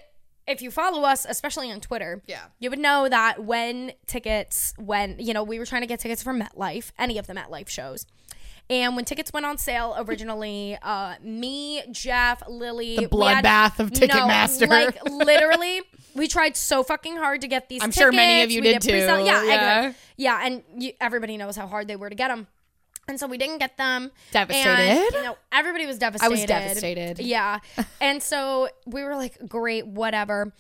if you follow us, especially on Twitter, Yeah. you would know that when tickets, when you know, we were trying to get tickets for MetLife, any of the MetLife shows. And when tickets went on sale originally, uh, me, Jeff, Lily, The bloodbath of Ticketmaster. No, like literally, we tried so fucking hard to get these. Tickets. I'm sure many of you We did pre-sale- too. Yeah, Yeah. exactly. yeah, and you, everybody knows how hard they were to get them. And so we didn't get them. Devastated? And, you know, everybody was devastated. I was devastated. Yeah. and so we were like, great, whatever.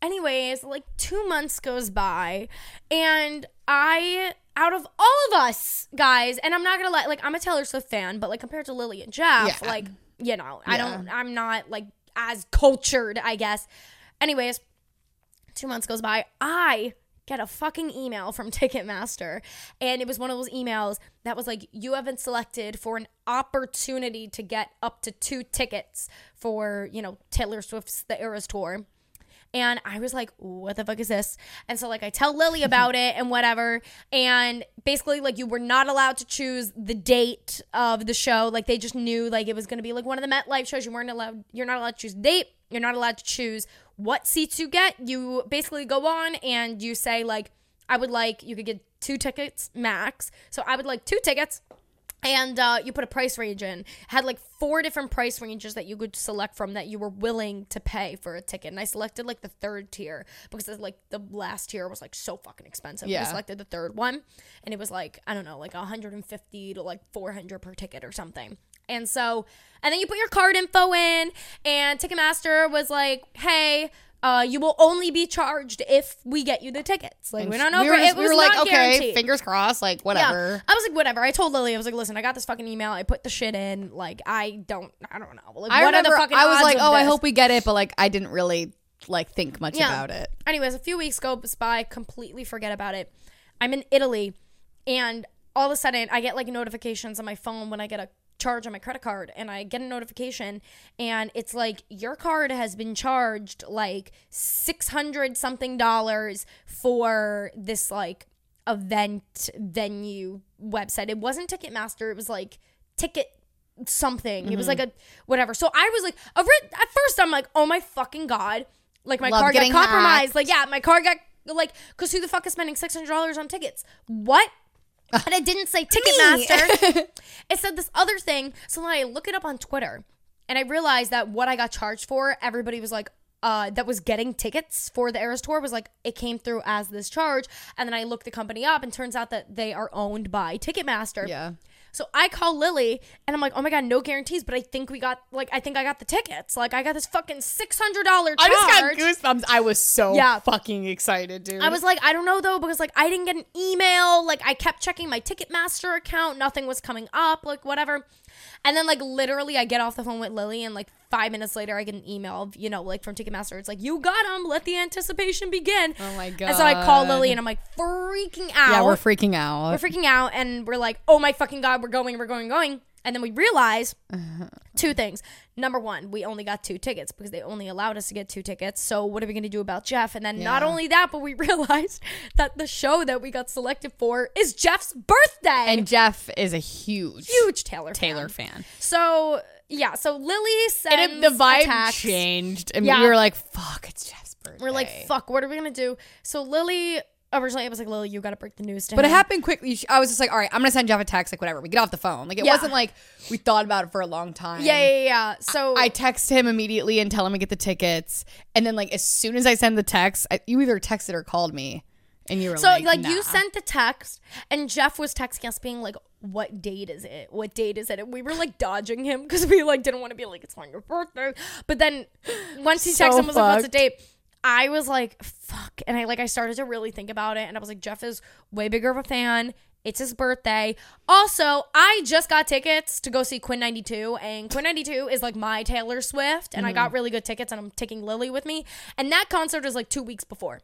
Anyways, like two months goes by, and I, out of all of us guys, and I'm not gonna lie, like I'm a Taylor Swift fan, but like compared to Lily and Jeff, Yeah. like you know, I don't, I'm not like as cultured, I guess. Anyways, two months goes by, I get a fucking email from Ticketmaster. And it was one of those emails that was like, you have been selected for an opportunity to get up to two tickets for, you know, Taylor Swift's The Eras Tour. And I was like, what the fuck is this? And so, like, I tell Lily about it and whatever. And basically, like, you were not allowed to choose the date of the show. Like, they just knew, like, it was going to be like one of the MetLife shows. You weren't allowed, you're not allowed to choose date. You're not allowed to choose what seats you get. You basically go on and you say, like, I would like, you could get two tickets max. So I would like two tickets and uh, you put a price range in. Had like four different price ranges that you could select from that you were willing to pay for a ticket. And I selected like the third tier because like the last tier was like so fucking expensive. Yeah. I selected the third one, and it was like I don't know, like 150 to like 400 per ticket or something. And so, and then you put your card info in, and Ticketmaster was like, "Hey, uh, you will only be charged if we get you the tickets. Like we don't know. we if were, it just- we was were like, okay, guaranteed. fingers crossed, like whatever. Yeah. I was like, whatever. I told Lily, I was like, listen, I got this fucking email. I put the shit in. Like, I don't, I don't know. Like, I what remember are the fucking I was like, oh, I hope we get it, but like I didn't really like think much Yeah. about it. Anyways, a few weeks goes by, completely forget about it. I'm in Italy, and all of a sudden, I get like notifications on my phone when I get a charge on my credit card, and I get a notification, and it's like your card has been charged like six hundred something dollars for this like event venue website. It wasn't Ticketmaster. It was like ticket something. It was mm-hmm. like a whatever. So I was like, at first I'm like, oh my fucking god, like my Love card got compromised. hacked. Like yeah, my card got like because who the fuck is spending six hundred dollars on tickets? What? And it didn't say Ticketmaster. it said this other thing. So then I look it up on Twitter, and I realized that what I got charged for, everybody was like. Uh, that was getting tickets for the Eras tour was like it came through as this charge, and then I looked the company up, and turns out that they are owned by Ticketmaster. Yeah. So I call Lily and I'm like, oh my god, no guarantees, but I think we got like I think I got the tickets. Like I got this fucking six hundred dollar charge. I just got goosebumps. I was so Yeah. fucking excited, dude. I was like, I don't know though, because like I didn't get an email. Like I kept checking my Ticketmaster account, nothing was coming up, like whatever. And then like literally, I get off the phone with Lily, and like five minutes later, I get an email, of, you know, like from Ticketmaster. It's like you got them. Let the anticipation begin. Oh my god. And so I call Lily, and I'm like freaking out. yeah, we're freaking out. We're freaking out and we're like, oh my fucking god, we're going, we're going, going. And then we realize two things. Number one, we only got two tickets because they only allowed us to get two tickets. So what are we gonna do about Jeff? And then not Yeah. only that, but we realized that the show that we got selected for is Jeff's birthday. and Jeff is a huge huge Taylor Taylor fan. fan. So yeah, so Lily sends And it, the vibe a text. changed, and Yeah. we were like, "Fuck, it's Jeff's birthday." We're like, fuck, what are we gonna do? So Lily originally I was like, Lily, you gotta break the news to But it happened quickly. I was just like, "All right, I'm gonna send Jeff a text, like whatever." We get off the phone. Like it Yeah. wasn't like we thought about it for a long time. yeah, yeah, yeah. So I text him immediately and tell him to get the tickets, and then like as soon as I send the text, I, you either texted or called me, and you were So like, like, nah. you sent the text and Jeff was texting us being like, "What date is it? What date is it?" And we were like dodging him because we like didn't want to be like, "It's not your birthday." But then once he So texted and was like, "What's the date?" I was like, "Fuck!" And I like I started to really think about it, and I was like, "Jeff is way bigger of a fan." It's his birthday. Also, I just got tickets to go see Quinn XCII, and Quinn XCII is like my Taylor Swift, and I got mm-hmm. really good tickets, and I'm taking Lily with me. And that concert is like two weeks before.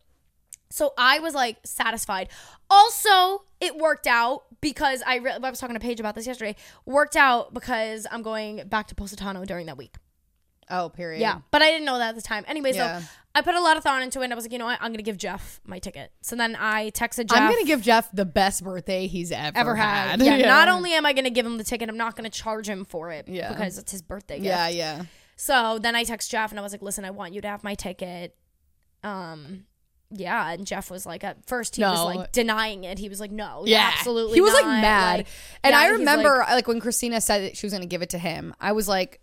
So I was like satisfied. Also, it worked out because I, re- I was talking to Paige about this yesterday. Worked out because I'm going back to Positano during that week. Oh, period. Yeah, but I didn't know that at the time. Anyway, Yeah. so I put a lot of thought into it. and I was like, you know what? I'm gonna give Jeff my ticket. So then I texted Jeff. I'm gonna give Jeff the best birthday he's ever, ever had. had. Yeah, Not only am I gonna give him the ticket, I'm not gonna charge him for it. Yeah. Because it's his birthday. gift. Yeah, yeah. So then I text Jeff and I was like, listen, I want you to have my ticket. Um, yeah. And Jeff was like, at first he was like denying it. He was like, no, Yeah, absolutely. He was like mad, Like, and yeah, I remember like- like, when Christina said that she was going to give it to him. I was like,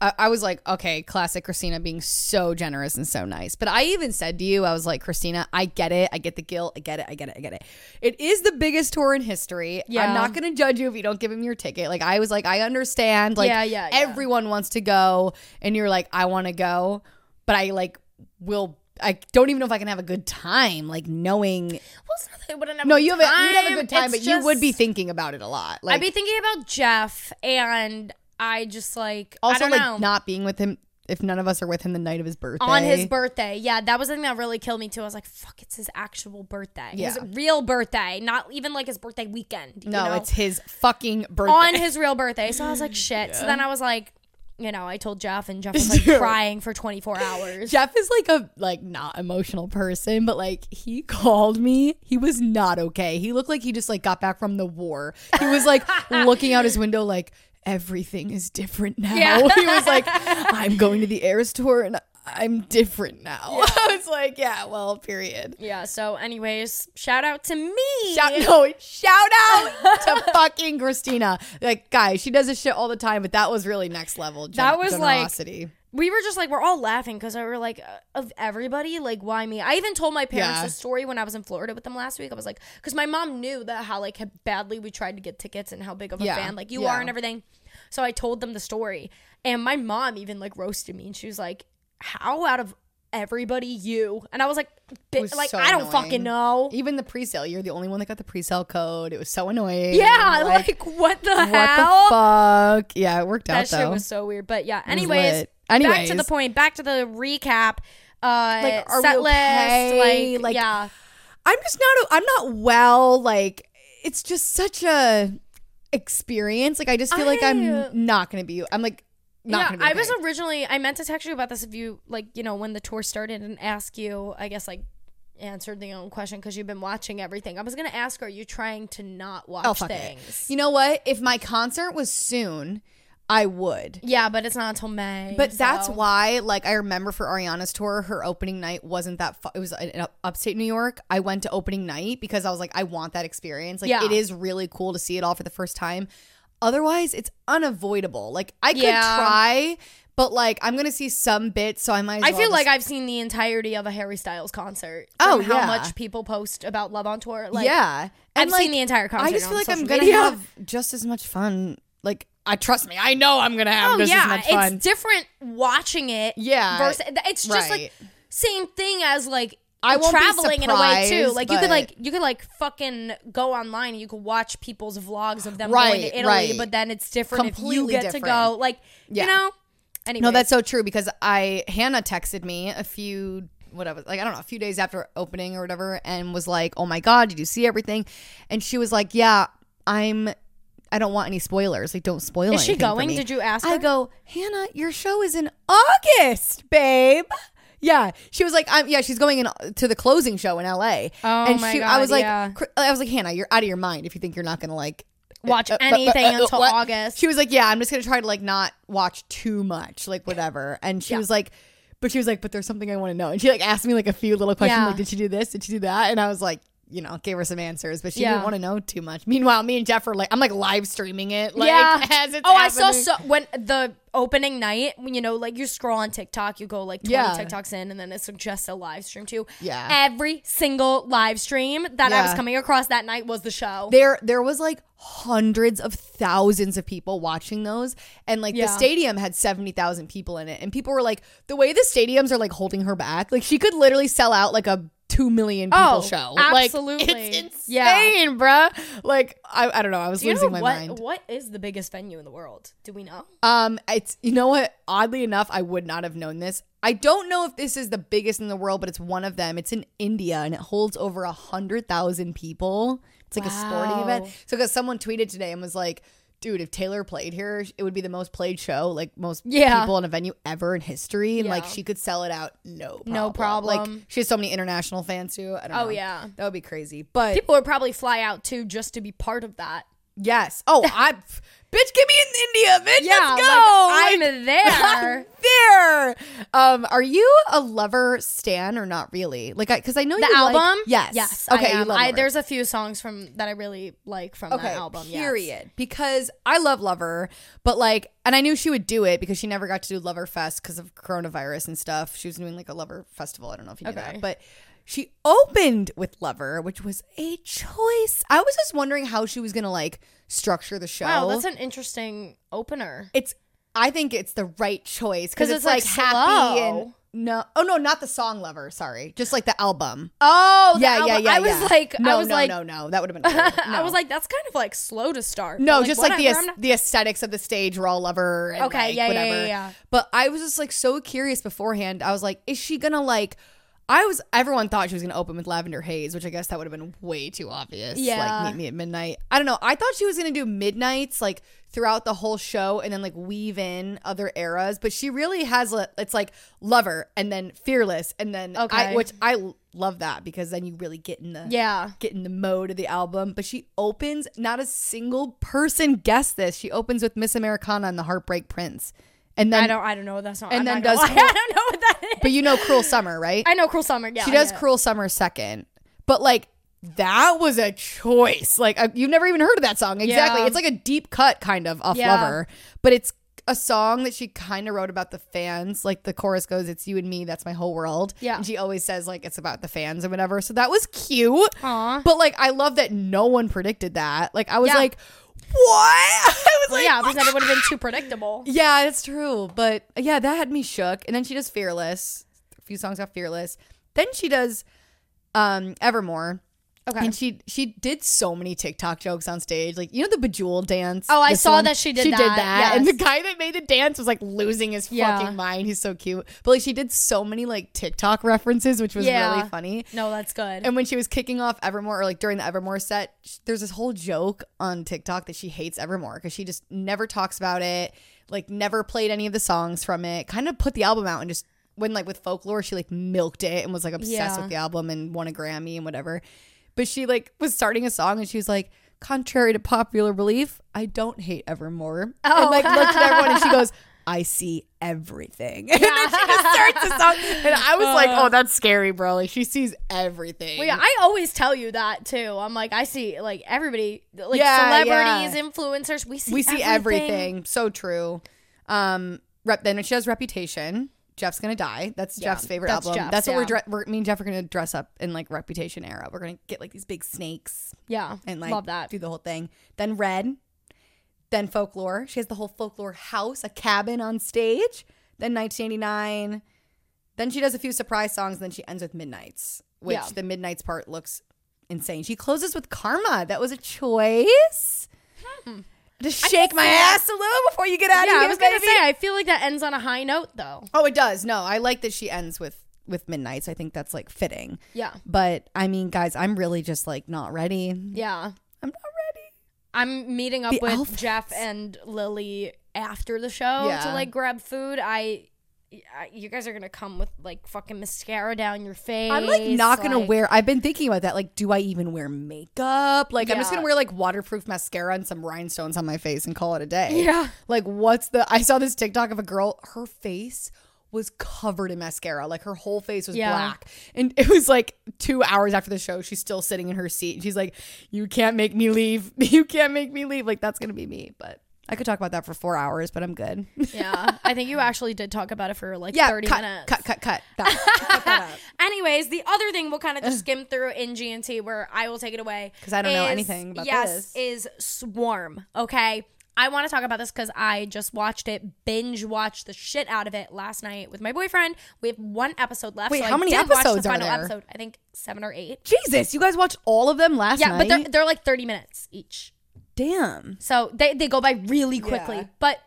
I, I was like, okay, classic Christina being so generous and so nice. But I even said to you, I was like, Christina, I get it, I get the guilt, I get it, I get it, I get it. It is the biggest tour in history. Yeah. I'm not going to judge you if you don't give him your ticket. Like I was like, I understand. Like Yeah, yeah, yeah. everyone wants to go, and you're like, I want to go, but I like will. I don't even know if I can have a good time, like knowing. well, it's not that I wouldn't have No, you have a, you'd have a good time, It's but you would be thinking about it a lot. Like I'd be thinking about Jeff, and I just like I also don't like know. not being with him if none of us are with him the night of his birthday on his birthday. Yeah, that was the thing that really killed me too. I was like, fuck, it's his actual birthday. His Yeah. real birthday, not even like his birthday weekend. you no know? it's his fucking birthday on his real birthday. So I was like, shit. So then I was like, you know, I told Jeff, and Jeff was like Dude. crying for 24 hours. Jeff is like a like not emotional person, but like he called me. He was not okay. He looked like he just like got back from the war. He was like looking out his window like everything is different now. Yeah. he was like, I'm going to the Eras tour and I'm different now. I was like, yeah, well, period. Yeah. So, anyways, shout out to me. Shout no, shout out to fucking Christina. Like, guys, she does this shit all the time, but that was really next level. Gen- That was, like, generosity. We were just like we're all laughing because we were like uh, of everybody like why me i even told my parents Yeah. the story when i was in florida with them last week i was like because my mom knew that how like how badly we tried to get tickets and how big of a Yeah. fan like you Yeah. are and everything so i told them the story and my mom even like roasted me and she was like how out of everybody you and i was like "Bi- was like so i don't annoying. fucking know even the pre-sale. You're the only one that got the pre-sale code. It was so annoying. yeah like, what the what hell the fuck? Yeah, it worked that out shit though. was so weird but yeah was anyways lit. back to the point back to the recap uh Like, are we set okay? list Like, like yeah I'm just not. I'm not well. Like it's just such a experience. Like I just feel like I- I'm not gonna be. I'm like not yeah, gonna be. I was originally I meant to text you about this if you like, you know, when the tour started and ask you, I guess like answered the own question because you've been watching everything. I was gonna ask, are you trying to not watch Oh fuck it. things? You know what? If my concert was soon, I would. Yeah, but it's not until May. But that's why, like, I remember for Ariana's tour, her opening night wasn't that. Fu- it was in upstate New York. I went to opening night because I was like, I want that experience. Like, Yeah. it is really cool to see it all for the first time. Otherwise, it's unavoidable. Like, I could Yeah. try, but like, I'm gonna see some bits, so I might. As I well feel like I've seen the entirety of a Harry Styles concert. Oh, how yeah. much people post about Love on Tour. Like, yeah, I've seen the entire concert I just feel like I'm gonna media. have just as much fun. Like, I trust me. I know I'm gonna have Oh just as much fun. it's different watching it. Yeah, versus it's just right. like same thing as like I won't traveling in a way too. Like you could like you could like fucking go online and you could watch people's vlogs of them Right, going to Italy, right. but then it's different if you Completely get to go. Like Yeah. you know. Anyway, No, that's so true because I Hannah texted me a few whatever like I don't know a few days after opening or whatever and was like, "Oh my god, did you see everything?" And she was like, "Yeah, I'm I don't want any spoilers. Like don't spoil Is she going? me." Did you ask I her? go, "Hannah, your show is in August, babe." Yeah, she was like, "I'm yeah." She's going in to the closing show in L.A. Oh and my she, I was like, yeah. I was like, Hannah, you're out of your mind if you think you're not gonna like watch uh, uh, anything uh, uh, until what? August. She was like, "Yeah, I'm just gonna try to like not watch too much, like whatever." And she Yeah. was like, "But she was like, but there's something I want to know." And she like asked me like a few little questions, Yeah. like, "Did she do this? Did she do that?" And I was like, you know, gave her some answers, but she Yeah. didn't want to know too much. Meanwhile, me and Jeff are like, I'm like live streaming it, like yeah. as it's oh, I saw so when the opening night, when you know, like you scroll on TikTok, you go like 20 Yeah. TikToks in, and then it's just a live stream too. Yeah. Every single live stream that I was coming across that night was the show. there there was like hundreds of thousands of people watching those and like Yeah. the stadium had 70,000 people in it and people were like the way the stadiums are like holding her back like she could literally sell out like a 2 million people Oh, show absolutely. like it's insane Yeah. bruh like I, I don't know I was Do losing my what? mind What is the biggest venue in the world? Do we know? um it's you know what oddly enough I would not have known this I don't know if this is the biggest in the world but it's one of them it's in India and it holds over a hundred thousand people it's like a sporting event so because someone tweeted today and was like dude if Taylor played here it would be the most played show like most Yeah. people in a venue ever in history and like she could sell it out no problem. No problem. like she has so many international fans too I don't oh, know Oh, yeah. that would be crazy but People would probably fly out too just to be part of that. yes oh I bitch get me in India bitch Yeah, let's like, go I'm Like, there. there. Um, are you a lover stan or not really? Like, because I, know The you like- The album? yes, Yes. Okay, I you am. love I, there's a few songs from that I really like from okay that album. yes. Period. Because I love Lover, but like, and I knew she would do it because she never got to do Lover Fest because of coronavirus and stuff. She was doing like a Lover festival. I don't know if you knew Okay. that, but. She opened with Lover, which was a choice. I was just wondering how she was gonna like structure the show. Wow, that's an interesting opener. it's I think it's the right choice because it's, it's, like, like, happy and no oh no not the song lover sorry just like the album Oh, the yeah yeah album. yeah I was yeah. like, no I was no like, no no that would have been weird. I was like, that's kind of like slow to start. no But, just like the whatever, not- the aesthetics of the stage all lover and Okay, like, yeah, yeah, whatever yeah, yeah. but I was just like so curious beforehand I was like is she gonna like I was everyone thought she was gonna open with Lavender Haze, which I guess that would have been way too obvious. Yeah. Like meet me at midnight. I don't know. I thought she was gonna do midnights like throughout the whole show and then like weave in other eras, but she really has a it's like lover and then fearless and then I, Okay. which I love that because then you really get in the yeah. get in the mode of the album. But she opens not a single person guessed this. She opens with Miss Americana and the Heartbreak Prince. And then I don't. I don't know what that song. and I'm then not does. Cruel- I don't know what that is. but you know Cruel Summer, right? I know Cruel Summer. Yeah, she does. Cruel Summer second. But like that was a choice. Like uh, you've never even heard of that song. Exactly. Yeah. It's like a deep cut kind of off Yeah. Lover, but it's a song that she kind of wrote about the fans. Like the chorus goes, "It's you and me, that's my whole world." Yeah. and she always says like it's about the fans or whatever. So that was cute. Aw. But like I love that no one predicted that. Like I was Yeah. like, what? I was Well, like, yeah, because then it would have been too predictable. yeah, it's true. But yeah, that had me shook. And then she does Fearless. A few songs off Fearless. Then she does um Evermore. Okay. And she she did so many TikTok jokes on stage. Like, you know the Bejeweled dance? Oh, I saw that she did She did that, that. And the guy that made the dance was like losing his Yeah. fucking mind. He's so cute. But like she did so many like TikTok references, which was Yeah. really funny. no, that's good. And when she was kicking off Evermore, or like during the Evermore set, sh- there's this whole joke on TikTok that she hates Evermore because she just never talks about it, like never played any of the songs from it. Kind of put the album out and just when like with folklore, she like milked it and was like obsessed Yeah. with the album and won a Grammy and whatever. But she like was starting a song and she was like, contrary to popular belief, I don't hate Evermore. Oh. And like looked at everyone and she goes. I see everything. And then she just starts the song. And I was like, oh, that's scary, bro. Like, she sees everything. Well, yeah, I always tell you that too. I'm like, I see like everybody, like Yeah, celebrities, yeah. influencers. We see we see everything. So true. Um, rep, then she has Reputation. Jeff's gonna die. That's Yeah, Jeff's favorite that's album. Jeff's, that's what we're, yeah. dre- we're. Me and Jeff are gonna dress up in like Reputation era. We're gonna get like these big snakes Yeah, and like love that. do the whole thing. Then Red. Then Folklore. She has the whole Folklore house, a cabin on stage. Then 1989. Then she does a few surprise songs. And then she ends with Midnights, which Yeah. the Midnights part looks insane. She closes with Karma. That was a choice. Hmm. Just shake my ass a little before you get out. Yeah, of I was gonna baby. say, I feel like that ends on a high note though. Oh, it does. No, I like that she ends with with Midnights. I think that's like fitting. Yeah, But I mean, guys, I'm really just like not ready. yeah. I'm not ready. I'm meeting up The with outfits. Jeff and Lily after the show Yeah. to like grab food. I, you guys are gonna come with like fucking mascara down your face. I'm like not gonna like- wear. I've been thinking about that. Like, do I even wear makeup? Like, I'm just gonna wear like waterproof mascara and some rhinestones on my face and call it a day. Yeah. Like, what's the? I saw this TikTok of a girl. Her face was covered in mascara. Like her whole face was Yeah. black. And it was like two hours after the show. She's still sitting in her seat. And she's like, "You can't make me leave. You can't make me leave." Like that's gonna be me. But I could talk about that for four hours. But I'm good. Yeah, I think you actually did talk about it for like yeah. 30 cut, minutes. cut. Cut. Cut. That. cut. Anyways, the other thing we'll kind of just skim through in G & TEA where I will take it away 'Cause I don't know anything about yes, this. is Swarm. Okay, I want to talk about this because I just watched it, binge watched the shit out of it last night with my boyfriend. We have one episode left. Wait, so how I many episodes the are final there? Episode, I think seven or eight. Jesus, you guys watched all of them last Yeah, night. Yeah, but they're they're like thirty minutes each. Damn. So they, they go by really quickly. Yeah. But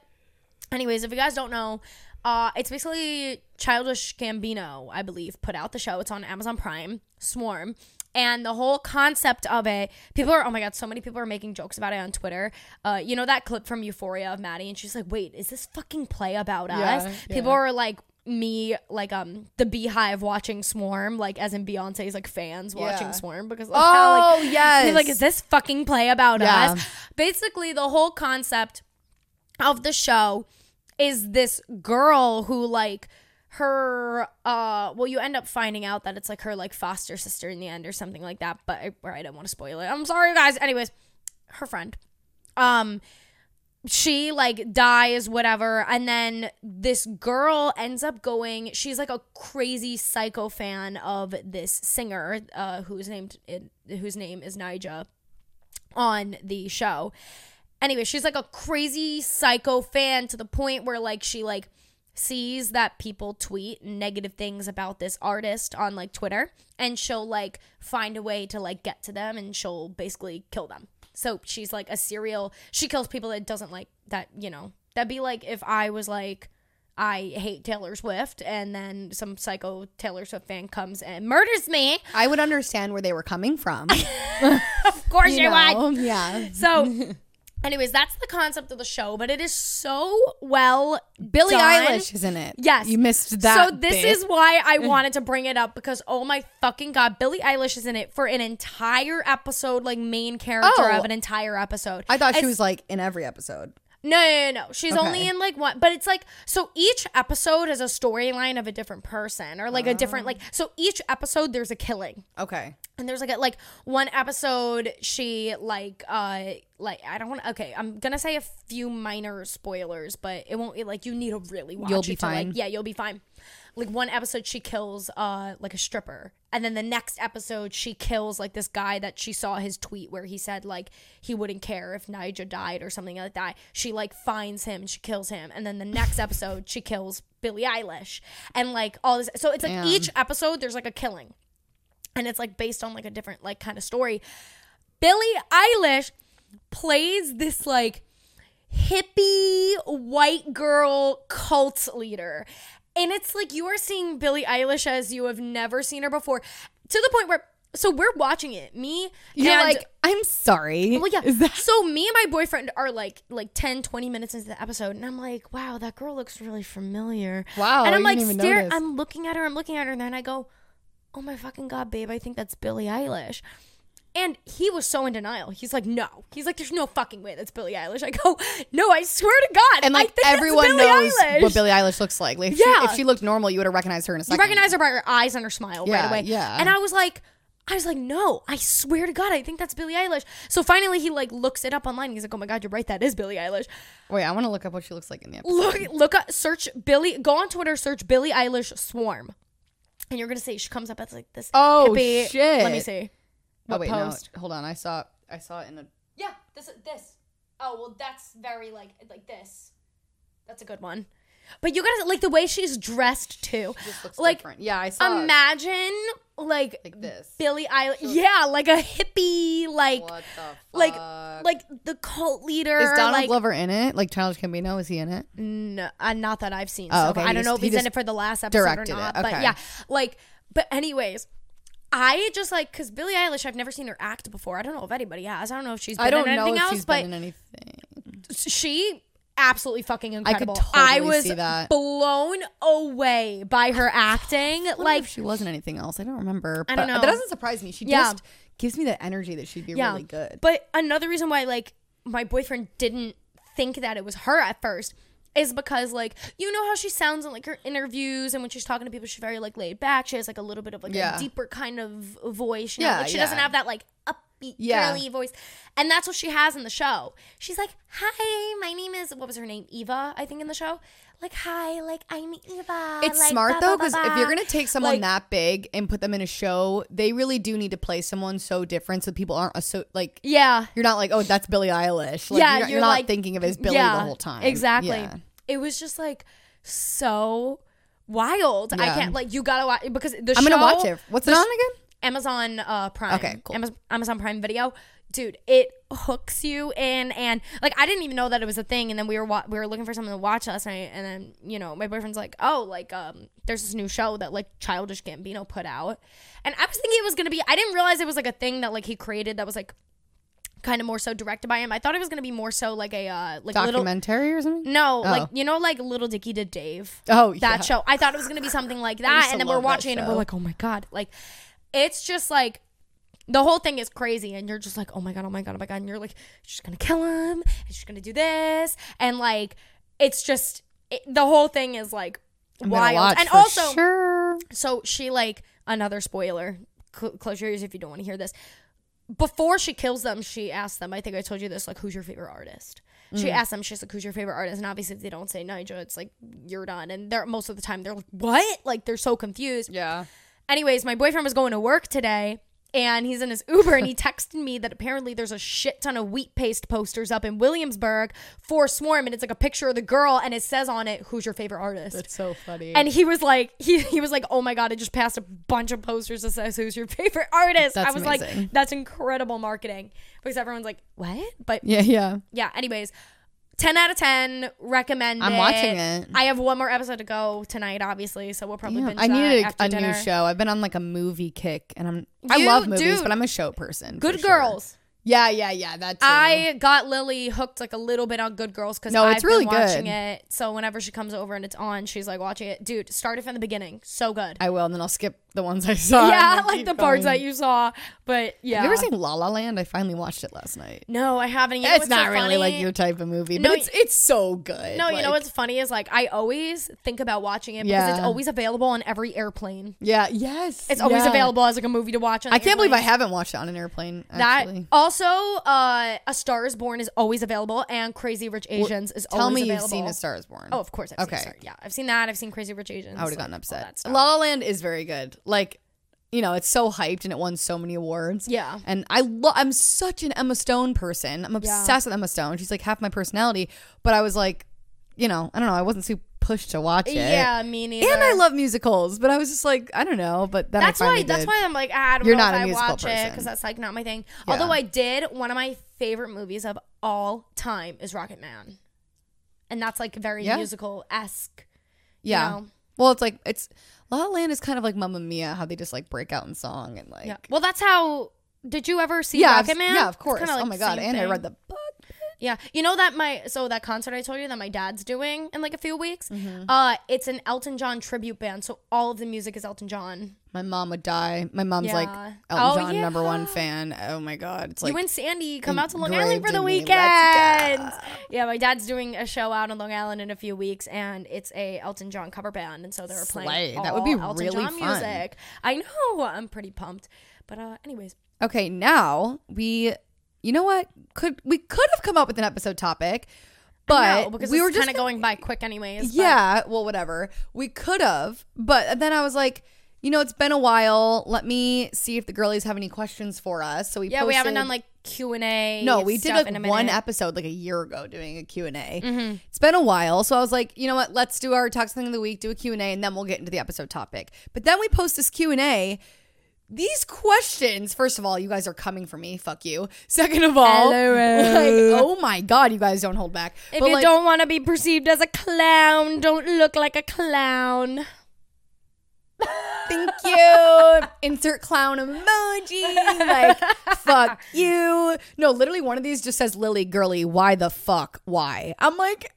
anyways, if you guys don't know, uh, it's basically Childish Gambino, I believe, put out the show. It's on Amazon Prime, Swarm. And the whole concept of it, people are, oh my God, so many people are making jokes about it on Twitter. Uh, you know that clip from Euphoria of Maddy? And she's like, wait, is this fucking play about us? People yeah. are like, me like um the beehive watching swarm like as in beyonce's like fans watching Yeah. swarm because of how, like, Oh yes. like, is this fucking play about Yeah. us? Basically, the whole concept of the show is this girl who like her uh well you end up finding out that it's like her like foster sister in the end or something like that but I, I don't want to spoil it i'm sorry guys anyways her friend um she like dies whatever and then this girl ends up going she's like a crazy psycho fan of this singer uh whose named whose name is Ni'Jah on the show anyway she's like a crazy psycho fan to the point where like she like sees that people tweet negative things about this artist on like Twitter and she'll like find a way to like get to them and she'll basically kill them. So she's like a serial she kills people that doesn't like that, you know. That'd be like if I was like I hate Taylor Swift and then some psycho Taylor Swift fan comes and murders me. I would understand where they were coming from. Of course you, you would. Yeah. So, anyways, that's the concept of the show, but it is so well Billie done. Eilish is in it. Yes. You missed that. So this bit. is why I wanted to bring it up because oh my fucking god, Billie Eilish is in it for an entire episode, like main character Oh. of an entire episode. I thought she was like in every episode. No, no, no, no. She's only in like one, but it's like so each episode has a storyline of a different person or like a different like so each episode there's a killing. Okay. And there's like a like one episode she like uh like I don't want okay I'm gonna say a few minor spoilers but it won't it, like you need to really watch You'll be to, like fine. yeah you'll be fine like one episode she kills uh like a stripper and then the next episode she kills like this guy that she saw his tweet where he said like he wouldn't care if Nigel died or something like that she like finds him and she kills him and then the next episode she kills Billie Eilish and like all this so it's like Damn. each episode there's like a killing and it's like based on like a different like kind of story. Billie Eilish plays this like hippie white girl cult leader. And it's like you are seeing Billie Eilish as you have never seen her before to the point where so we're watching it. Me You're and like, I'm sorry. well, yeah. That so me and my boyfriend are like like 10, 20 minutes into the episode, and I'm like, wow, that girl looks really familiar. Wow, And I'm like, stare. I'm looking at her. I'm looking at her, and then I go, oh my fucking god, babe, I think that's Billie Eilish. And he was so in denial. He's like, no. He's like, there's no fucking way that's Billie Eilish. I go, no, I swear to God. and like everyone knows Eilish. what Billie Eilish looks like. Like if, Yeah. she, if she looked normal, you would have recognized her in a second. You recognize her by her eyes and her smile right away. yeah. And I was like, I was like, no, I swear to God, I think that's Billie Eilish. So finally, he like looks it up online. He's like, oh my God, you're right, that is Billie Eilish. Oh, Wait, I want to look up what she looks like in the episode. Look, look up, search Billie. Go on Twitter, search Billie Eilish swarm, and you're gonna see she comes up as like this. Oh, hippie- shit. Let me see. Oh wait, post? no. Hold on. I saw I saw it in a Yeah, this this. Oh well, that's very like like this. That's a good one. But you gotta like the way she's dressed too. This looks Like, different. Yeah, I saw it Imagine like, like this. Billie Eilish. Yeah, like a hippie, like What the fuck? like like the cult leader. is Donald like, Glover in it? Like Childish Gambino, is he in it? No, uh, not that I've seen. Oh, so okay. I don't he know if he he's in it for the last episode directed or it, not. But yeah, like, but anyways, I just like because Billie Eilish, I've never seen her act before. I don't know if anybody has. I don't know if she's been I don't in know anything if else, she's but been in anything. she absolutely fucking could incredible. totally was see that. blown away by her acting. Like she wasn't anything else, I don't remember. I don't but know. That doesn't surprise me. She Yeah. just gives me the energy that she'd be yeah, really good. But another reason why like my boyfriend didn't think that it was her at first is because like you know how she sounds in like her interviews and when she's talking to people she's very like laid back she has like a little bit of like Yeah. a deeper kind of voice you know? Yeah, like she doesn't have that like upbeat Yeah. girly voice and that's what she has in the show she's like hi my name is what was her name Eva I think in the show like hi like I'm Eva It's like, smart though, because if you're gonna take someone Like- that big and put them in a show, they really do need to play someone so different so people aren't so like yeah you're not like oh that's Billie Eilish. Like, Yeah, you're, not- you're you're not like- thinking of as Billie yeah, the whole time. Exactly. Yeah. It was just like so wild. I can't like you gotta watch because the I'm show. gonna watch it. What's it the on again? Amazon uh, Prime. Okay, cool. Amaz- Amazon Prime Video. Dude, it hooks you in, and like I didn't even know that it was a thing. And then we were wa- we were looking for something to watch last night, and then you know my boyfriend's like, oh, like um, there's this new show that like Childish Gambino put out, and I was thinking it was gonna be. I didn't realize it was like a thing that like he created that was like kind of more so directed by him. I thought it was gonna be more so like a uh like little Documentary or something? no, Oh. like you know, like Lil Dicky did Dave. Oh, that yeah. show. I thought it was gonna be something like that, and then we're watching it, and we're like, oh my god, like it's just like the whole thing is crazy, and you're just like, oh my god, oh my god, oh my god, and you're like, she's gonna kill him, she's gonna do this, and like it's just it, the whole thing is like wild, and also sure. so she like another spoiler. Cl- close your ears if you don't want to hear this. Before she kills them, she asks them. I think I told you this. Like, who's your favorite artist? She Mm. asks them. She's like, "Who's your favorite artist?" And obviously, if they don't say Nigel, it's like you're done. And they're most of the time they're like, "What?" Like they're so confused. Yeah. Anyways, my boyfriend was going to work today and he's in his Uber and he texted me that apparently there's a shit ton of wheat paste posters up in Williamsburg for Swarm and it's like a picture of the girl and it says on it, Who's your favorite artist? That's so funny. and he was like, he, he was like, oh my god, I just passed a bunch of posters that says who's your favorite artist. I was amazing. like, that's incredible marketing because everyone's like, what? But yeah, yeah. yeah, anyways, 10 out of 10, recommend I'm it. watching it. I have one more episode to go tonight, obviously, so we'll probably binge I that needed after a, a new show. I've been on like a movie kick, and I'm I You love movies, do. but I'm a show person. for Good sure. girls. Yeah, yeah, yeah. That's I got Lily hooked like a little bit on Good Girls because No, I've it's really been watching good. it. So whenever she comes over and it's on, she's like watching it. Dude, start it from the beginning. So good. I will, and then I'll skip the ones I saw. yeah, like the parts that you saw. But yeah. Have you ever seen La La Land? I finally watched it last night. no, I haven't. You know it's not so really like your type of movie, No, but it's it's so good. No, you know what's funny is like I always think about watching it because it's always available on every airplane. Yeah. Yes. It's always yeah. available as like a movie to watch. On I can't believe I haven't watched it on an airplane. That Actually. Also, uh, A Star Is Born is always available, and Crazy Rich Asians is always available. Tell always me available. you've seen A Star Is Born. Oh, of course I've Okay. seen Star. Yeah, I've seen that. I've seen Crazy Rich Asians. I would have gotten upset. La La Land is very good. Like, you know, it's so hyped and it won so many awards. Yeah. And I lo- I'm such an Emma Stone person. I'm obsessed with Emma Stone. She's like half my personality. But I was like, you know, I don't know. I wasn't too pushed to watch it. Yeah, me neither. And I love musicals, but I was just like, I don't know. But That's why. finally That's why I'm like, ah, I don't You're know not if a I watch it because that's like not my thing. Yeah. Although I did, one of my favorite movies of all time is Rocketman, and that's like very Yeah. musical esque. Yeah. know? Well, it's like it's La La Land is kind of like Mamma Mia, how they just like break out in song and like Yeah. Well, that's how. Did you ever see yeah, Rocketman? yeah, of course. like oh my god, and I read the book. Yeah, you know that my so that concert I told you that my dad's doing in like a few weeks. Mm-hmm. Uh, it's an Elton John tribute band, so all of the music is Elton John. My mom would die. My mom's like Elton Oh, John number one fan. Oh my god, it's like you and Sandy come out to Long Island for the weekend. Yeah, my dad's doing a show out on Long Island in a few weeks, and it's a Elton John cover band, and so they were playing Slay. all That would be Elton really John fun. music. I know. I'm pretty pumped. But uh, anyways, Okay, now we, you know what? Could we could have come up with an episode topic, but no, because we we were kind of going by quick anyways. but- Yeah, well, whatever. We could have, but then I was like, you know, it's been a while. Let me see if the girlies have any questions for us. So we yeah, we haven't done like Q and A. No, we did like one episode like a year ago doing a Q&A. Mm-hmm. It's been a while, so I was like, you know what? Let's do our toxic thing of the week, do a Q&A and then we'll get into the episode topic. But then we post this Q&A. These questions, first of all, you guys are coming for me. Fuck you. Second of all, like, oh my god, you guys don't hold back. If But, you like, don't want to be perceived as a clown, don't look like a clown. Thank you. Insert clown emoji. Like, fuck you. No, literally, one of these just says, Lily, girly, why the fuck? Why? I'm like,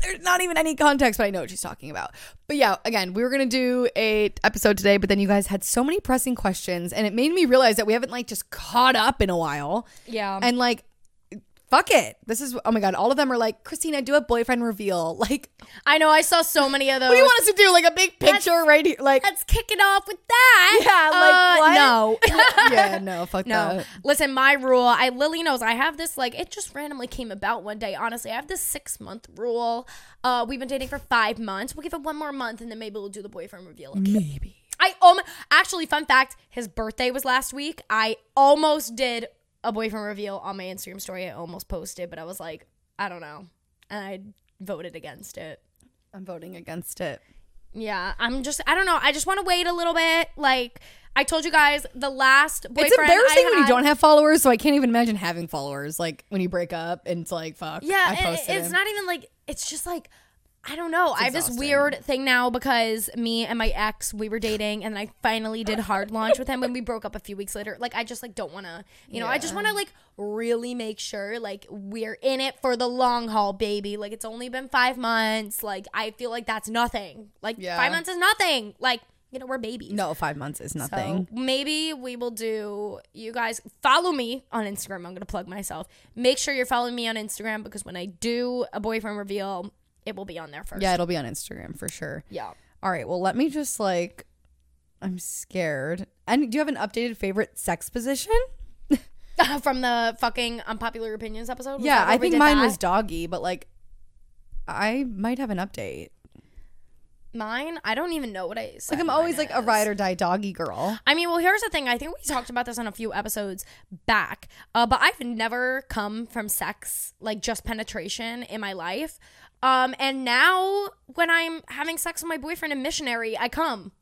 there's not even any context, but I know what she's talking about. But yeah, again, we were gonna do a episode today, but then you guys had so many pressing questions, and it made me realize that we haven't like just caught up in a while. Yeah. And like, fuck it. This is oh my god, all of them are like, Christina, do a boyfriend reveal. Like, I know I saw so many of those. what do you want us to do? Like a big picture right here? Like, Let's kick it off with that. Yeah, like, Uh, what? No. yeah, no, fuck No, that. listen. My rule, I Lily knows. I have this like it just randomly came about one day. Honestly, I have this six month rule. Uh, we've been dating for five months. We'll give it one more month, and then maybe we'll do the boyfriend reveal. Okay. Maybe. I um actually, fun fact: his birthday was last week. I almost did a boyfriend reveal on my Instagram story. I almost posted, but I was like, I don't know, and I voted against it. I'm voting against it. Yeah, I'm just I don't know. I just want to wait a little bit. Like I told you guys, the last boyfriend It's embarrassing I when you don't have followers, so I can't even imagine having followers. Like when you break up and it's like, fuck. Yeah, I and posted it's him. not even like it's just like I don't know. I have this weird thing now because me and my ex we were dating, and I finally did hard launch with him when we broke up a few weeks later. Like I just like don't want to, you know, I just want to like really make sure like we're in it for the long haul, baby. Like it's only been five months. Like I feel like that's nothing. Like Yeah. five months is nothing. Like you know we're babies. No, five months is nothing. So maybe we will do. You guys follow me on Instagram. I'm gonna plug myself. Make sure you're following me on Instagram because when I do a boyfriend reveal, it will be on there first. yeah, it'll be on Instagram for sure. Yeah. All right, well, let me just like, I'm scared. And do you have an updated favorite sex position? From the fucking unpopular opinions episode. Yeah, I think mine that? was doggy, but like, I might have an update. mine. I don't even know what I. Said Like, I'm always like a ride or die doggy girl. I mean, well, here's the thing. I think we talked about this on a few episodes back, uh, but I've never come from sex, like just penetration in my life. Um, and now when I'm having sex with my boyfriend in missionary, I come.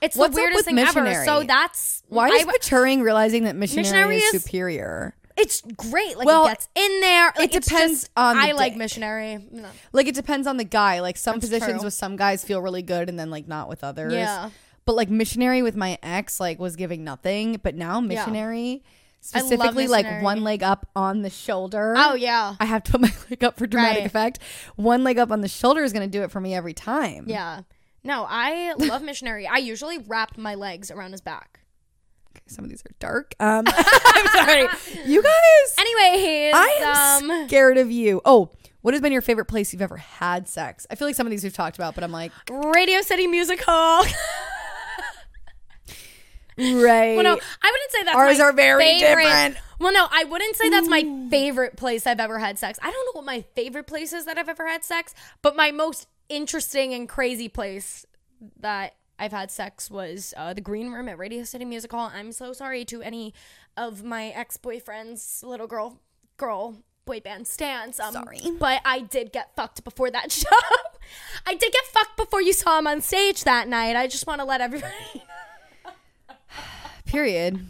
It's What's the weirdest thing ever. So that's Why I, is maturing realizing that missionary, Missionary is, is- superior? it's great. Like Well, it gets in there. Like, it depends just- on the I like day. missionary. No. Like it depends on the guy. Like some That's positions true. with some guys feel really good and then like not with others. Yeah. But like missionary with my ex like was giving nothing, but now missionary specifically like one leg up on the shoulder. Oh yeah. I have to put my leg up for dramatic Right. effect. One leg up on the shoulder is going to do it for me every time. Yeah. No, I love missionary. I usually wrap my legs around his back. Okay, Some of these are dark. Um, I'm sorry. You guys, Anyways, I am um, scared of you. Oh, what has been your favorite place you've ever had sex? I feel like some of these we've talked about, but I'm like, Radio City Music Hall. right. well, no, I wouldn't say that's Ours my are very favorite. different. Well, no, I wouldn't say that's my favorite place I've ever had sex. I don't know what my favorite place is that I've ever had sex, but my most interesting and crazy place that I've had sex was uh, the green room at Radio City Music Hall. I'm so sorry to any of my ex boyfriends, little girl, girl boy band stands. Um, Sorry. but I did get fucked before that show. I did get fucked before you saw him on stage that night. I just want to let everybody. Period.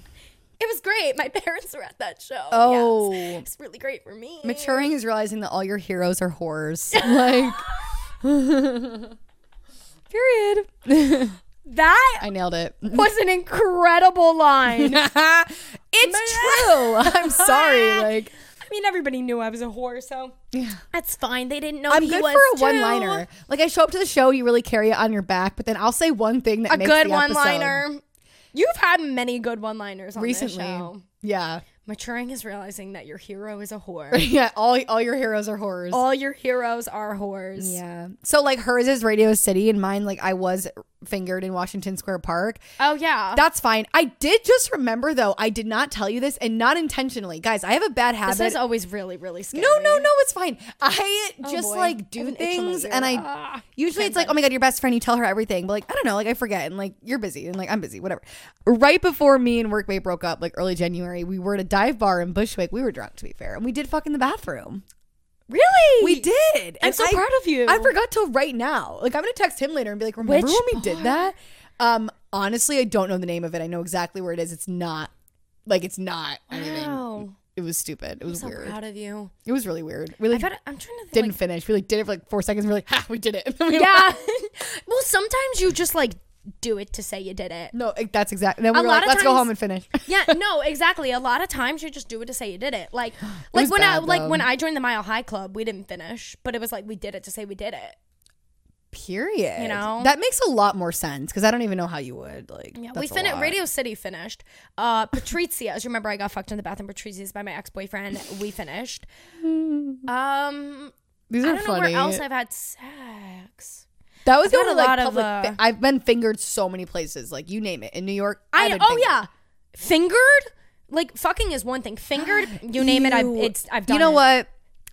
It was great. My parents were at that show. Oh. Yes. It's really great for me. Maturing is realizing that all your heroes are whores. like, period. That I nailed it. was an incredible line. It's true. I'm sorry. Like, I mean, everybody knew I was a whore, so yeah, that's fine. They didn't know I'm good was for a too. one liner. Like, I show up to the show, you really carry it on your back, but then I'll say one thing that A makes good the one episode. liner. You've had many good one liners on recently. this show. Yeah. Maturing is realizing that your hero is a whore. Yeah. All all your heroes are whores. All your heroes are whores. yeah. So like hers is Radio City and mine like I was fingered in Washington Square Park. Oh yeah. That's fine. I did just remember though, I did not tell you this and not intentionally. Guys, I have a bad habit. this is always really, really scary. no, no, no, it's fine. I just boy. like do an itch on my things and I Ah. usually it's like, oh my god, your best friend, you tell her everything. But like, I don't know, like I forget and like you're busy and like I'm busy, whatever. Right before me and Workmate broke up, like early January, we were at a dive bar in Bushwick. We were drunk to be fair, and we did fuck in the bathroom. Really? We did. I'm And so I- proud of you. I forgot till right now. Like I'm gonna text him later and be like, remember Which when we did that? Um, honestly, I don't know the name of it. I know exactly where it is. It's not like it's not anything. Wow. It was stupid. It was I'm So weird. proud of you. It was really weird. Really, like I'm trying to think. didn't like, finish. We like did it for like four seconds. We're like, ha, we did it. We yeah. well, sometimes you just like do it to say you did it. No, that's exactly. Then we A were lot like, let's go home and finish. Yeah, no, exactly. A lot of times you just do it to say you did it. Like, like was when I bad, like when I joined the Mile High Club, we didn't finish, but it was like we did it to say we did it. Period. You know? that makes a lot more sense because I don't even know how you would like. Yeah, we finished. Radio City finished. Uh, Patrizia's. Remember, I got fucked in the bathroom. Patrizia's by my ex boyfriend. We finished. Um, These are I don't know funny. where else I've had sex. That was I've the had only a like lot of, uh, I've been fingered so many places. Like you name it in New York. I I've been oh fingered. yeah, fingered. Like fucking is one thing. Fingered, you name it. I've it's I've done. You know it. what?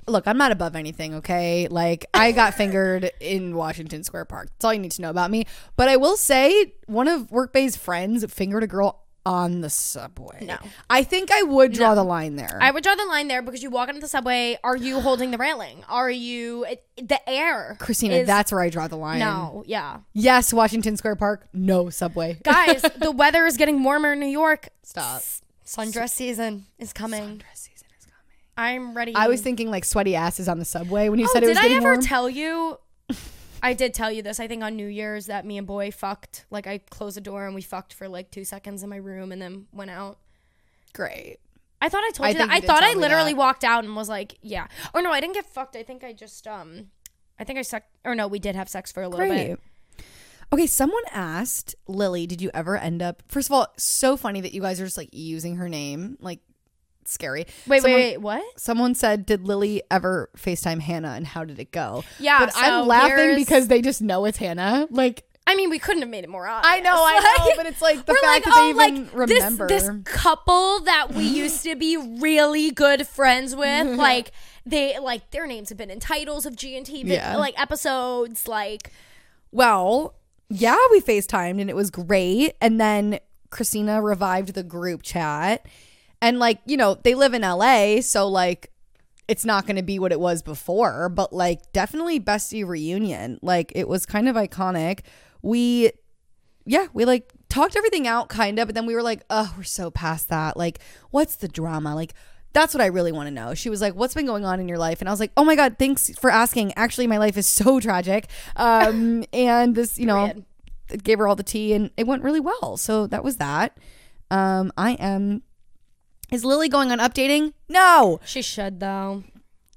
Look, I'm not above anything, okay? Like, I got fingered in Washington Square Park. That's all you need to know about me. But I will say, one of Workbae's friends fingered a girl on the subway. No. I think I would draw the line there. I would draw the line there because you walk into the subway. Are you holding the railing? Are you it, the air? Christina, is- that's where I draw the line. no. Yeah, Yes, Washington Square Park. No subway. guys, the weather is getting warmer in New York. Stop. S- Sundress season is coming. Dress season is coming. I'm ready. I was thinking like sweaty asses on the subway when you Oh, said it was. getting warm. did I ever warm. tell you? I did tell you this. I think on New Year's that me and boy fucked. Like I closed the door and we fucked for like two seconds in my room and then went out. Great. I thought I told I you that. you I thought I literally walked out and was like, yeah. Or no, I didn't get fucked. I think I just um, I think I sucked. Or no, we did have sex for a little Great. bit. Okay, someone asked Lily, did you ever end up? First of all, so funny that you guys are just like using her name, like scary. Wait, Someone- wait, wait. What? Someone said, "Did Lily ever Facetime Hannah, and how did it go?" Yeah, but so I'm laughing because they just know it's Hannah. Like I mean, we couldn't have made it more obvious. I know, I know, but it's like the fact like, that they oh, even like remember. this this couple that we used to be really good friends with, like they like their names have been in titles of G and T, Yeah. like episodes, like Well, yeah, we FaceTimed and it was great. And then Christina revived the group chat. And like, you know, they live in LA, so like it's not going to be what it was before, but like definitely bestie reunion. Like it was kind of iconic. We yeah, we like talked everything out kind of, but then we were like, "Oh, we're so past that. Like what's the drama?" Like that's what I really want to know. She was like, "What's been going on in your life?" And I was like, "Oh my god, thanks for asking. Actually, my life is so tragic." Um and this, you know, it gave her all the tea and it went really well. So that was that. Um I am Is Lily going on updating? No. She should though,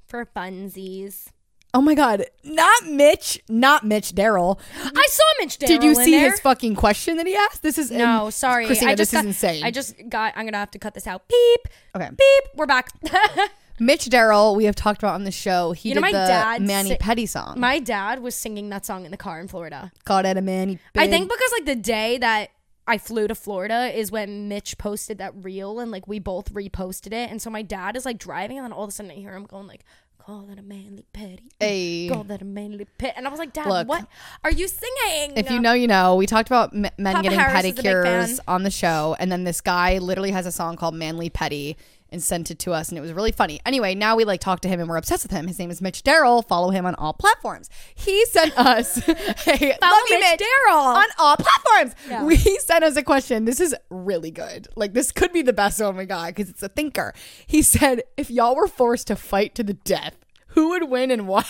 for funsies. Oh my god, not Mitch, not Mitch Daryl. I saw Mitch Darrell. Did you see there. his fucking question that he asked? This is No, and sorry. Christina. I just this got, is insane. I just got. I'm gonna have to cut this out. Beep. okay. Beep. We're back. Mitch Daryl, we have talked about on the show. He You know, did my the dad Manny si- Petty song. My dad was singing that song in the car in Florida. Called it a Manny. I think because like the day that I flew to Florida is when Mitch posted that reel and like we both reposted it. And so my dad is like driving and then all of a sudden I hear him going like, call that a manly petty. Hey. Call that a manly pet. And I was like, Dad, Look. what are you singing? If you know, you know. We talked about m- men Papa getting Harris is a big pedicures on the show, and then this guy literally has a song called "Manly Petty" and sent it to us, and it was really funny. Anyway, now we like talk to him, and we're obsessed with him. His name is Mitch Daryl. Follow him on all platforms. He sent us, hey, Follow love you, Mitch Daryl. on all platforms. Yeah. We sent us a question. This is really good. Like this could be the best one we got because it's a thinker. He said, "If y'all were forced to fight to the death, who would win and why?"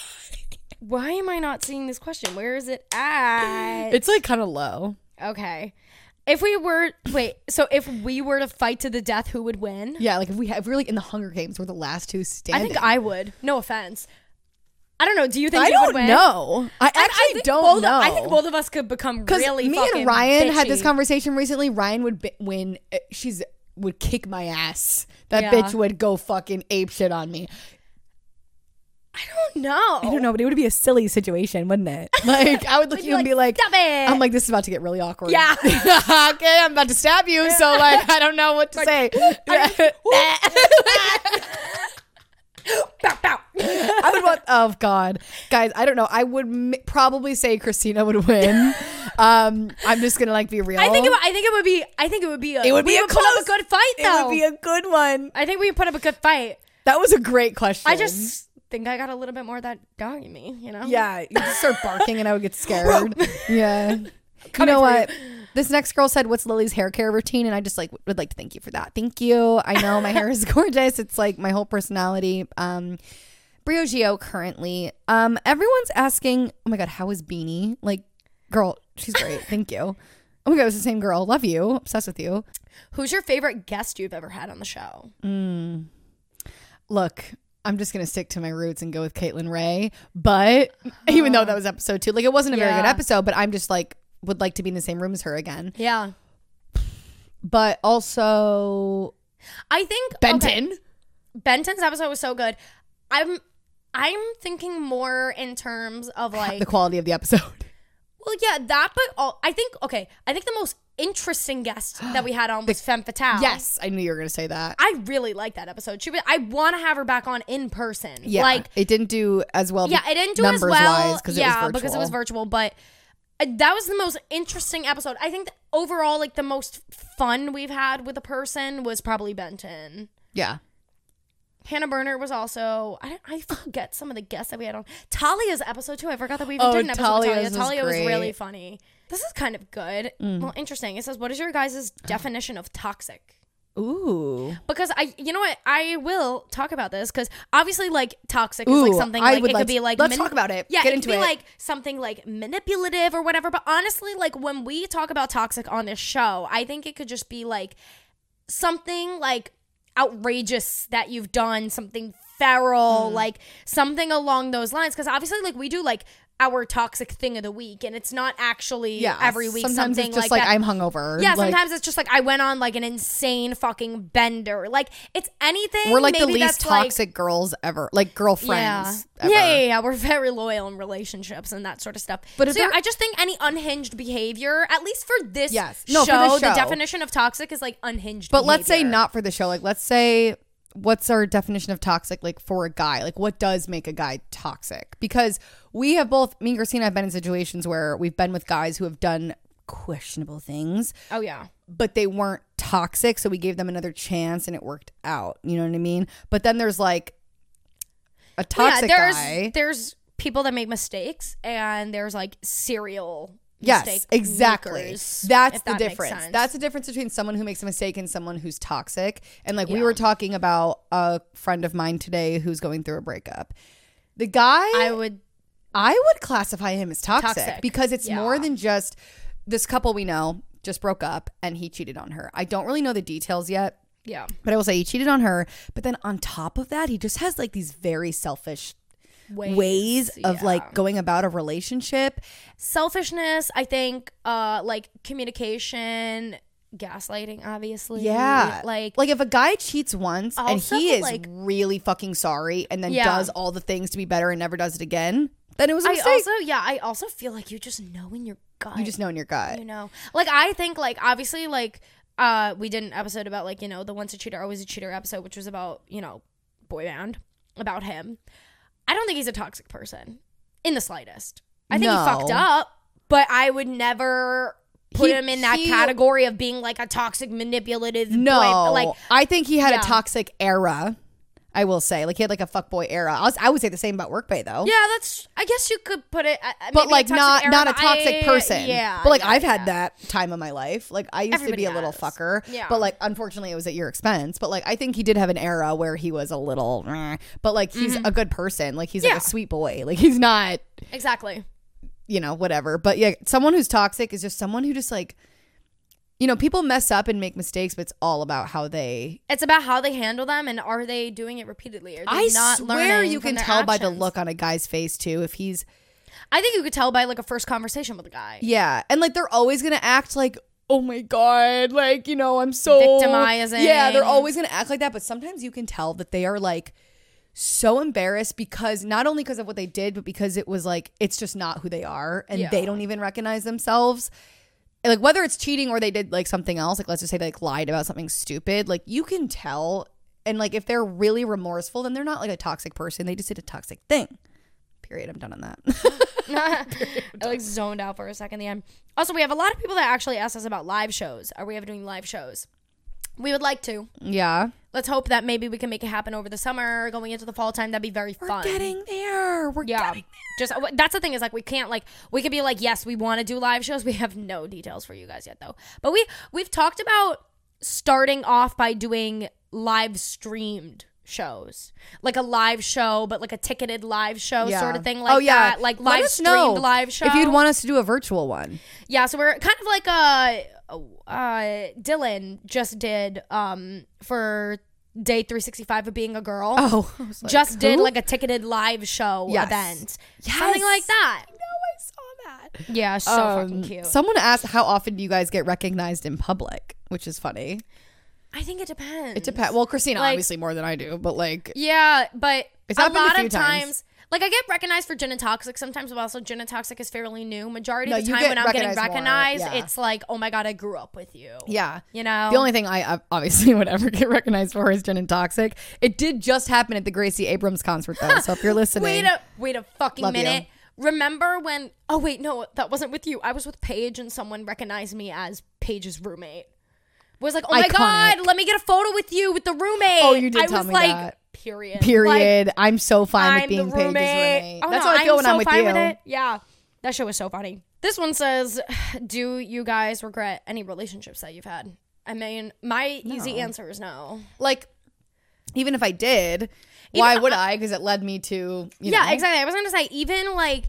Why am I not seeing this question? Where is it at? It's like kind of low. okay. If we were wait, so if we were to fight to the death, who would win? Yeah, like if we have, if we're like in the Hunger Games, we're the last two standing. I think I would. No offense. I don't know. Do you think I you would don't win? know. I actually I don't know. I think both of us could become because really me and Ryan had this conversation recently. Ryan would bi- win. uh, She's would kick my ass. That Yeah. bitch would go fucking ape shit on me. I don't know. I don't know, but it would be a silly situation, wouldn't it? Like I would look at you and be like, "Stop it." I'm like, this is about to get really awkward. Yeah. okay, I'm about to stab you. So like, I don't know what to say. Bow, bow. I would want. Oh God, guys, I don't know. I would m- probably say Christina would win. Um, I'm just gonna like be real. I think it, would- I think it would be. I think it would be. A, It would be we a would put up close- a good fight it though. would be a good one. I think we put up a good fight. That was a great question. I just think I got a little bit more of that dog in me. You know. yeah, you just start barking and I would get scared. yeah. You know what? This next girl said, "What's Lily's hair care routine?" And I just like would like to thank you for that. Thank you. I know my hair is gorgeous. It's like my whole personality. Um, Briogeo currently. Um, everyone's asking, "Oh my god, how is Beanie?" Like, girl, she's great. thank you. Oh my god, it's the same girl. Love you. Obsessed with you. Who's your favorite guest you've ever had on the show? Look, I'm just gonna stick to my roots and go with Caitlin Ray. But even though that was episode two, like it wasn't a very good episode, but I'm just like would like to be in the same room as her again. Yeah. But also I think Benton. okay, Benton's episode was so good. I'm I'm thinking more in terms of like The quality of the episode. well yeah that but all, I think okay I think the most interesting guest that we had on was Femme Fatale. Yes, I knew you were gonna say that. I really like that episode. She was, I want to have her back on in person. Yeah, like it didn't do as well. yeah, it didn't do as well. 'cause yeah, it because it was virtual. But uh, that was the most interesting episode. I think overall, like the most fun we've had with a person was probably Benton. Yeah, Hannah Berner was also. I, I forget some of the guests that we had on. Talia's episode too. I forgot that we even Oh, did an episode with Talia. Was Talia was really funny. This is kind of good. Mm. Well, interesting. It says, "What is your guys' definition of toxic?" ooh, Because I, you know what, I will talk about this because obviously, like toxic is like Ooh, something I like would it like could be like let's talk about it. Yeah, Get it into could be it. like something like manipulative or whatever. But honestly, like when we talk about toxic on this show, I think it could just be like something like outrageous that you've done, something feral, Hmm. like something along those lines. Because obviously, like we do like our toxic thing of the week, and it's not actually yeah. every week sometimes something it's just like, like, that. I'm hungover. Yeah, Like, sometimes it's just like I went on like an insane fucking bender. Like it's anything. we're like the least that's, like- toxic girls ever, like girlfriends. yeah. ever. yeah, yeah, yeah. We're very loyal in relationships and that sort of stuff. But so, yeah, I just think any unhinged behavior, at least for this Yes. show, No, for this the show. definition of toxic is like unhinged. But let's say not for the show. Like, let's say what's our definition of toxic like for a guy? Like, what does make a guy toxic? Because we have both, me and Christina have been in situations where we've been with guys who have done questionable things, Oh yeah. but they weren't toxic. So we gave them another chance and it worked out. You know what I mean? But then there's like a toxic yeah, there's guy. there's people that make mistakes and there's like serial Yes, exactly. makers, That's the that difference. That's the difference between someone who makes a mistake and someone who's toxic. And like we were talking about a friend of mine today who's going through a breakup. The guy I would I would classify him as toxic, Toxic. because it's Yeah. more than just this couple we know just broke up and he cheated on her. I don't really know the details yet. Yeah. But I will say he cheated on her. But then on top of that, he just has like these very selfish ways, of yeah. like going about a relationship. selfishness i think uh like communication gaslighting obviously Yeah. like Like if a guy cheats once and he is like- really fucking sorry and then Yeah. does all the things to be better and never does it again, then it was a i mistake. also yeah i also feel like you just know in your gut you just know in your gut. you know like i think like obviously like uh we did an episode about like you know the once a cheater always a cheater episode which was about you know boy band about him i don't think he's a toxic person in the slightest i think No. he fucked up but i would never put He- him in that he- category of being like a toxic manipulative No, boy. like I think he had Yeah. a toxic era. I will say, like he had like a fuckboy era. I, was, I would say the same about Workbae though. yeah that's i guess you could put it I- I- but like not era, not a toxic I- person. yeah but like yeah, I've had that time of my life. Like I used to Everybody be a little fucker. Yeah. But like unfortunately, it was at your expense. But like I think he did have an era where he was a little. eh. But like he's a good person. Like he's like Mm-hmm. A sweet boy. Like he's not exactly you know whatever. But yeah, someone who's toxic is just someone who just like. You know, people mess up and make mistakes, but it's all about how they It's about how they handle them and are they doing it repeatedly? Are they I not swear you can tell by the look on a guy's face too if he's I think you could tell by like a first conversation with a guy. yeah, and like they're always gonna act like oh my god, like you know I'm so Victimizing. Yeah, they're always gonna act like that, but sometimes you can tell that they are like so embarrassed because not only because of what they did, but because it was like it's just not who they are, and Yeah. they don't even recognize themselves. Like whether it's cheating or they did like something else, like let's just say they like lied about something stupid, like you can tell. And like if they're really remorseful, then they're not like a toxic person. They just did a toxic thing. Period. I'm done on that. I like zoned out for a second. The end. Also, we have a lot of people that actually ask us about live shows. Are we ever doing live shows? We would like to. yeah. Let's hope that maybe we can make it happen over the summer, going into the fall time. That'd be very fun. Getting there. We're yeah, getting just uh, that's the thing is like we can't like we could be like yes we want to do live shows. We have no details for you guys yet though. But we we've talked about starting off by doing live streamed shows like a live show but like a ticketed live show Yeah. sort of thing like oh yeah, that like live streamed live show If you'd want us to do a virtual one, yeah so we're kind of like uh uh dylan just did um for day 365 of being a girl oh, like, just did like a ticketed live show Yes. event Yes. something like that No, I saw that. yeah so fucking Um, cute Someone asked how often do you guys get recognized in public, which is funny. i think it depends It depends. Well, Christina Like- obviously more than I do, but like yeah but It's a happened a lot few of times. times like I get recognized for Gin and Toxic sometimes, but also Gin and Toxic is fairly new. Majority No, of the time when I'm getting recognized more, yeah. it's like, oh my god, I grew up with you. yeah. You know? The only thing I obviously would ever get recognized for is Gin and Toxic. It did just happen at the Gracie Abrams concert though, so if you're listening, Wait a wait a fucking Love you. minute. Remember when? Oh wait, no, that wasn't with you. I was with Paige, and someone recognized me as Paige's roommate. Was like, oh my Iconic. god, let me get a photo with you with the roommate. Oh, you did I tell was me like, that. Period. period. I'm so fine Like, with being I'm the Paige's roommate. roommate. Oh, That's no, how I feel when so I'm with fine you. With it. Yeah, that show was so funny. This one says, "Do you guys regret any relationships that you've had?" I mean, my easy answer is no. Like, even if I did, why would I? Because it led me to you yeah, know, exactly. I was gonna say even like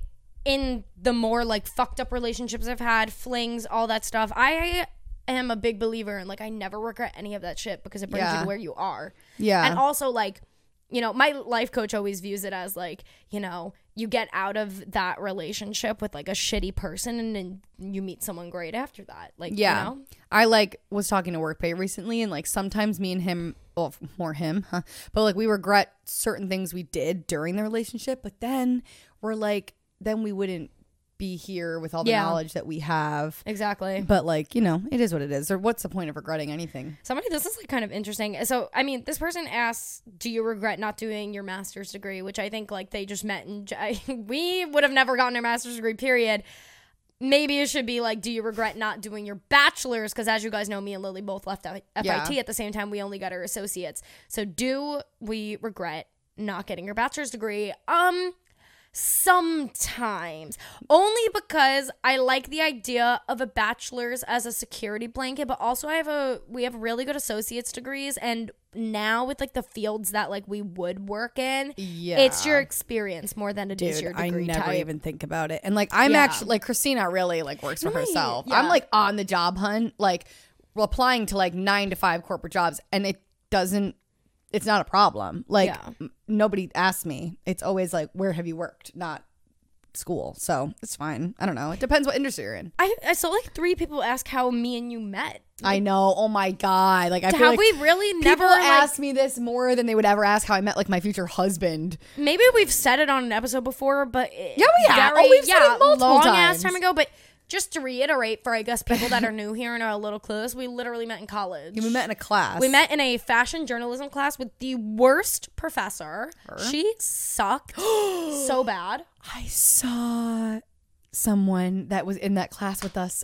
in the more like fucked up relationships I've had, flings, all that stuff. I am a big believer in like I never regret any of that shit because it brings you to where you are. Yeah. And also like you know, my life coach always views it as like, you know, you get out of that relationship with like a shitty person and then you meet someone great after that. Like, Yeah. you know? I like was talking to Workbae recently and like sometimes me and him well more him, huh? But like we regret certain things we did during the relationship, but then we're like then we wouldn't be here with all the Yeah. knowledge that we have. Exactly. But like, you know, it is what it is. Or what's the point of regretting anything? Somebody, this is like kind of interesting. So, I mean, this person asks, "Do you regret not doing your master's degree?" Which I think like they just met, j- we would have never gotten our master's degree. Period. Maybe it should be like, "Do you regret not doing your bachelor's?" Because as you guys know, me and Lily both left FIT Yeah. at the same time. We only got our associates. So, do we regret not getting your bachelor's degree? Um. Sometimes. Only because I like the idea of a bachelor's as a security blanket, but also I have a we have really good associate's degrees and now with like the fields that like we would work in, Yeah. it's your experience more than it is Dude, your I degree never type. even think about it. And like I'm Yeah. actually like Christina really like works for No, herself. yeah. I'm like on the job hunt, like applying to like nine to five corporate jobs, and it doesn't it's not a problem. Like Yeah. m- nobody asks me. It's always like where have you worked, not school. So it's fine. I don't know. It depends what industry you're in. I, I saw like three people ask how me and you met. I know. Oh my god. Like I feel Have like we really never like, ask me this more than they would ever ask how I met like my future husband. maybe we've said it on an episode before, but Yeah, we have. Oh, very- Oh, we've said it multiple long ass time ago. But just to reiterate, for I guess people that are new here and are a little clueless, we literally met in college. We met in a class. We met in a fashion journalism class with the worst professor. She sucked so bad. I saw someone that was in that class with us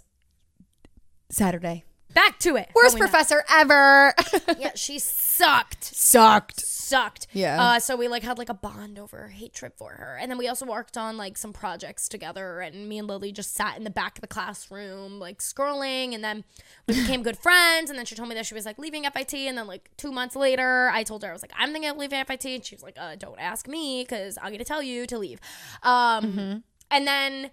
Saturday. Back to it. Worst professor ever. Yeah, she sucked. Sucked. Sucked. Yeah. Uh, so we like had like a bond over hate trip for her, and then we also worked on like some projects together. And me and Lily just sat in the back of the classroom, like scrolling. And then we became good friends. And then she told me that she was like leaving FIT. And then like two months later, I told her I was like I'm thinking of leaving FIT, and she was like, uh, "Don't ask me, because I'm gonna tell you to leave." Um, and then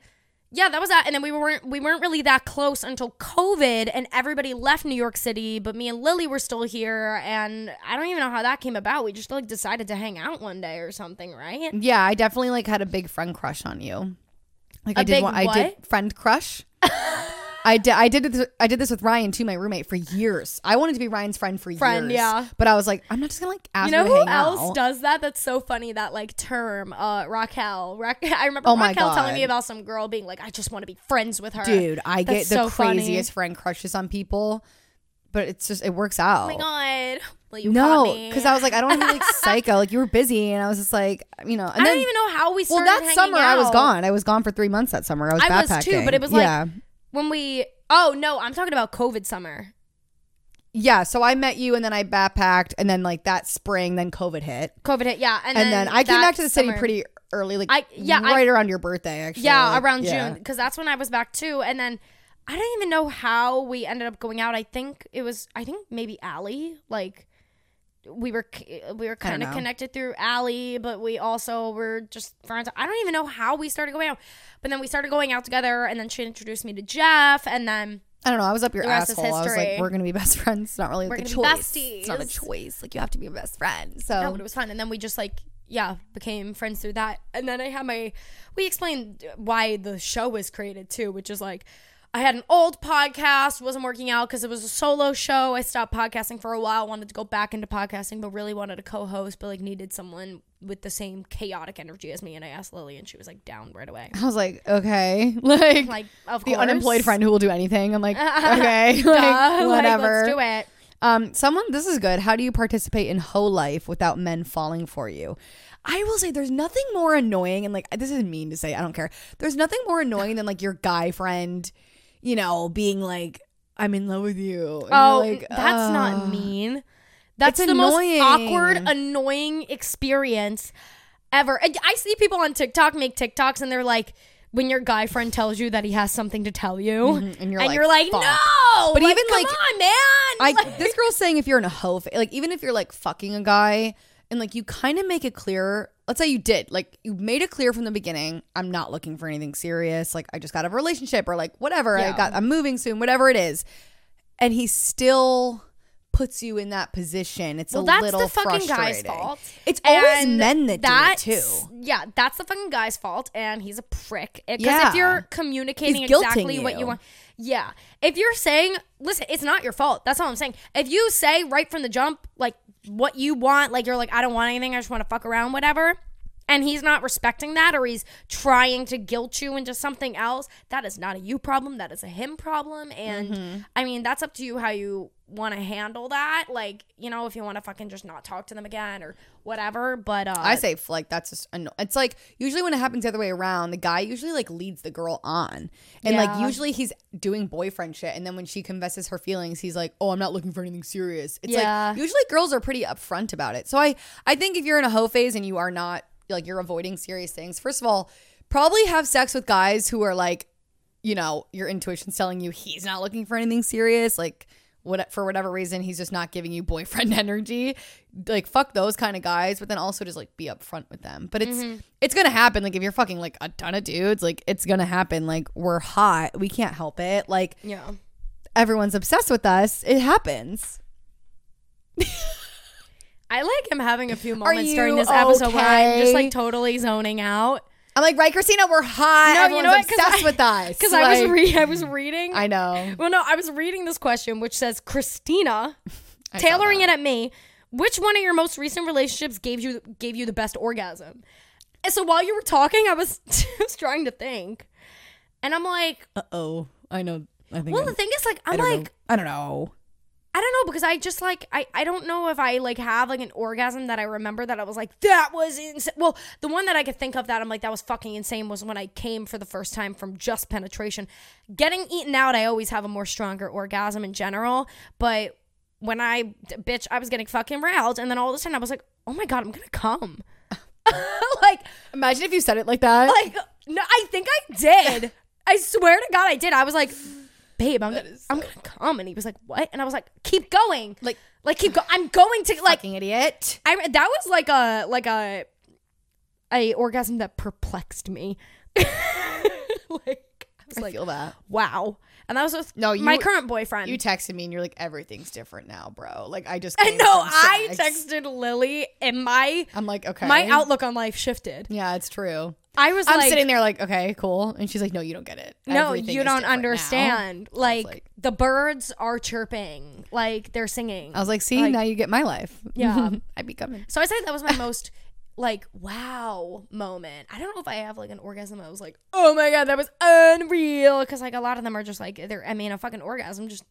yeah, that was that. And then we weren't we weren't really that close until COVID, and everybody left New York City, but me and Lily were still here. And I don't even know how that came about. We just like decided to hang out one day or something, right? Yeah, I definitely like had a big friend crush on you. Like I A did big one, I did friend crush. I did I did this, I did this with Ryan too, my roommate for years. I wanted to be Ryan's friend for Friend, years. yeah. But I was like, I'm not just gonna like ask You know who else out. does that? That's so funny. That like term, uh, Raquel. Ra- I remember Oh Raquel telling me about some girl being like, "I just want to be friends with her." Dude, I get That's the so funny. craziest friend crushes on people, but it's just it works out. Oh my god. Well, you No, because I was like, I don't want to be like psycho. Like you were busy, and I was just like, you know. And I then, don't even know how we started. well, that summer I was gone. I was gone for three months that summer. I was I backpacking. was too, but it was like- yeah, when we. Oh no, I'm talking about COVID summer. yeah. So I met you, and then I backpacked, and then like that spring, then COVID hit, COVID hit, yeah, and, and, then, I came back to the city summer- pretty early, like I- yeah, I- right around your birthday, actually. Yeah, Like, around yeah. June because that's when I was back too. And then I don't even know how we ended up going out. I think it was I think maybe Allie. Like we were we were kind of connected through Allie, but we also were just friends. I don't even know how we started going out. But then we started going out together, and then she introduced me to Jeff, and then I don't know. I was up your The rest is asshole. I was like, we're gonna be best friends. It's not really We're like a choice. It's not a choice. Like you have to be a best friend. So no, but it was fun. And then we just like yeah became friends through that. And then I had my we explained why the show was created too, which is like I had an old podcast, wasn't working out because it was a solo show. I stopped podcasting for a while, wanted to go back into podcasting, but really wanted a co-host, but like needed someone with the same chaotic energy as me. And I asked Lily, and she was like down right away. I was like, okay, like, Like of the course. unemployed friend who will do anything. I'm like, okay, Duh, like, like, whatever. let's do it. Um, someone, this is good. How do you participate in hoe life without men falling for you? I will say there's nothing more annoying, and like this is mean to say, I don't care. There's nothing more annoying than like your guy friend, you know, being like, "I'm in love with you." And Oh, like, that's not mean. That's It's the annoying. most awkward, annoying experience ever. And I see people on TikTok make TikToks and they're like, when your guy friend tells you that he has something to tell you, Mm-hmm. and you're like, "Fuck." no. But Like, even, come like, on, man. I Like- this girl's saying if you're in a hoe, like even if you're like fucking a guy and like you kind of make it clear. Let's say you did, like you made it clear from the beginning. I'm not looking for anything serious. Like I just got a relationship or like whatever. I got. I'm moving soon. Whatever it is, and he still puts you in that position. It's well, a that's little the fucking guy's fault. It's always And men that that's- do it too. Yeah, that's the fucking guy's fault, and he's a prick. Eh, because Yeah. if you're communicating exactly what you. you want, yeah. If you're saying, listen, it's not your fault. That's all I'm saying. If you say right from the jump, like what you want, like you're like, I don't want anything, I just want to fuck around, whatever. And he's not respecting that, or he's trying to guilt you into something else. That is not a you problem. That is a him problem. And Mm-hmm. I mean, that's up to you how you want to handle that. Like, you know, if you want to fucking just not talk to them again or whatever. But uh, I say like that's just anno- it's like usually when it happens the other way around, the guy usually like leads the girl on, and like usually he's doing boyfriend shit, and then when she confesses her feelings, he's like, "Oh, I'm not looking for anything serious." It's Yeah. like usually girls are pretty upfront about it. So I I think if you're in a hoe phase and you are not like you're avoiding serious things, first of all, probably have sex with guys who are like, you know, your intuition's telling you he's not looking for anything serious, like. What, for whatever reason he's just not giving you boyfriend energy. Like fuck those kind of guys but then also just like be upfront with them. But it's Mm-hmm. it's gonna happen. Like if you're fucking like a ton of dudes like it's gonna happen. Like we're hot. We can't help it. Like yeah. everyone's obsessed with us. It happens I like him having a few moments during this episode where I'm just like totally zoning out. I'm like, right, Christina, we're hot. No, you Everyone's know what? obsessed I- with us. Because I was Like, re- I was reading. I know. well, no, I was reading this question which says Christina, tailoring it at me. Which one of your most recent relationships gave you gave you the best orgasm? And so while you were talking, I was, I was trying to think, and I'm like, Uh oh. I know. I think. well, I'm- the thing is, like, I I'm don't like, know. I don't know. I don't know because I just like I I don't know if I like have like an orgasm that I remember that I was like that was insane. Well, the one that I could think of that I'm like that was fucking insane was when I came for the first time from just penetration. Getting eaten out, I always have a more stronger orgasm in general, but when I bitch, I was getting fucking railed, and then all of a sudden I was like, oh my god, I'm gonna come. like Imagine if you said it like that. like no, I think I did. I swear to God, I did. I was like, babe, I'm gonna, I'm gonna come, and he was like, what? And I was like, keep going, Like- like keep going. I'm going to like. Fucking idiot. I that was like a like a a orgasm that perplexed me. like I was I like, feel that. wow. And that was with No, you- my current boyfriend. You texted me and you're like, everything's different now, bro. Like I just. I know. I texted Lily, and my I'm like, okay. my outlook on life shifted. Yeah, it's true. I was I'm like, sitting there like, okay, cool. And she's like, no, you don't get it. No, Everything you don't understand. Like, like- the birds are chirping, like they're singing. I was like, see, Like- now you get my life. Yeah. I'd be coming. So I say that was my most like wow moment. I don't know if I have like an orgasm. I was like, oh my god, that was unreal. Because like a lot of them are just like they're. I mean, a fucking orgasm just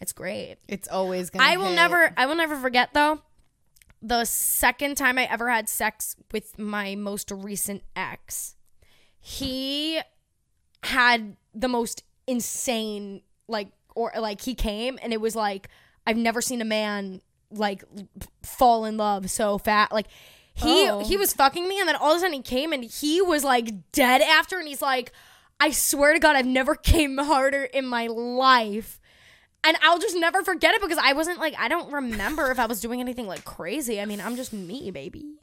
it's great. It's always gonna. I will hit. never. I will never forget though. The second time I ever had sex with my most recent ex, he had the most insane like or like he came and it was like I've never seen a man like fall in love so fast like he Oh. he was fucking me and then all of a sudden he came and he was like dead after and he's like I swear to god I've never came harder in my life and I'll just never forget it because I wasn't like I don't remember if I was doing anything like crazy I mean I'm just me baby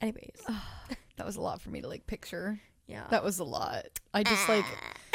anyways That was a lot for me to like picture. yeah That was a lot. I just like.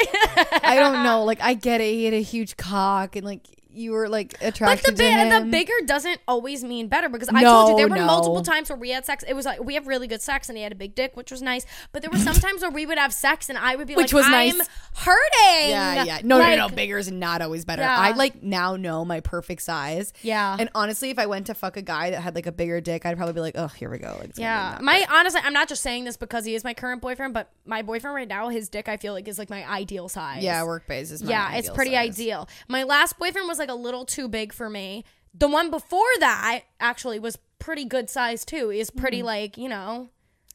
I don't know. Like I get it. He had a huge cock, and like you were like But attracted the to him. the bigger doesn't always mean better because I No, told you there were no. multiple times where we had sex. It was like we have really good sex and he had a big dick, which was nice. But there were some times where we would have sex and I would be Which like, was "I'm nice. hurting." Yeah, yeah. No, Like, no, no. Bigger is not always better. Yeah. I like now know my perfect size. Yeah. And honestly, if I went to fuck a guy that had like a bigger dick, I'd probably be like, oh, here we go. Like, it's gonna be Yeah, my honestly, I'm not just saying this because he is my current boyfriend, but my boyfriend right now, his dick, I feel like is like my ideal size. Yeah, work base is my yeah, it's pretty size. ideal. My last boyfriend was like a little too big for me. The one before that actually was pretty good size too. He's pretty Mm-hmm. like you know.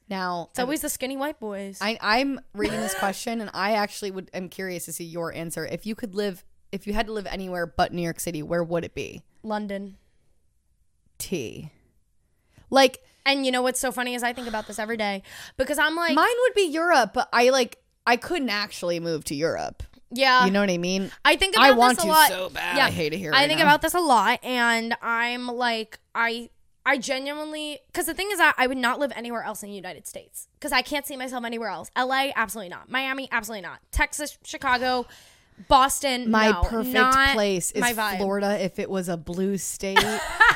Now, It's always the skinny white boys. I, I'm reading this question, and I actually would. am curious to see your answer. If you could live, if you had to live anywhere but New York City, where would it be? London. T. Like And you know what's so funny is I think about this every day because I'm like, mine would be Europe, but I like I couldn't actually move to Europe. Yeah, You know what I mean? I think about I want this a to lot. so bad. Yeah, I hate to hear it here. I right think now. about this a lot, and I'm like, I, I genuinely, because the thing is, that I would not live anywhere else in the United States because I can't see myself anywhere else. L.A. absolutely not. Miami absolutely not. Texas, Chicago, Boston. My no, perfect place is. Florida if it was a blue state.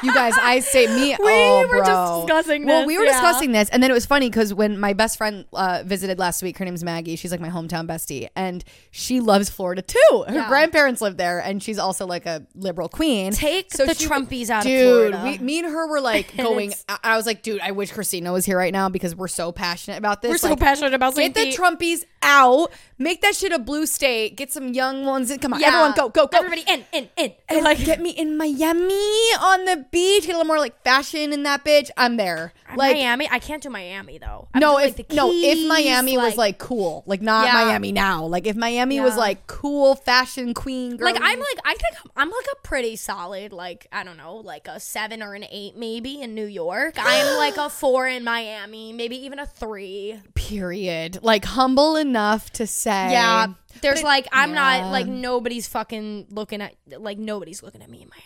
you guys, I say me. We oh, were just bro. discussing Well, this, we were yeah. discussing this, and then it was funny because when my best friend uh, visited last week, her name's Maggie. She's like my hometown bestie, and she loves Florida too. Her Yeah. grandparents live there, and she's also like a liberal queen. Take So the she- Trumpies out dude, of Florida. we, me and her were like going. I, I was like, dude, I wish Christina was here right now because we're so passionate about this. we're so passionate about Get the. Trumpies out. Make that shit a blue state. Get some young ones in. Come on, Yeah. everyone, go, go, go. Everybody in, in, in. and like, get me in Miami on the beach. Get a little more like fashion in that bitch. I'm there. Like Miami. I can't do Miami though. I no, if like, no, if Keys, Miami was like cool, like not Yeah. Miami now. Like if Miami was like cool fashion queen girl. Like I'm like I think I'm, I'm like a pretty solid like I don't know like a seven or an eight maybe in New York. I'm like a four in Miami, maybe even a three. period. Like humble enough to say Yeah, there's it- like I'm yeah. not like nobody's fucking looking at like nobody's looking at me in Miami.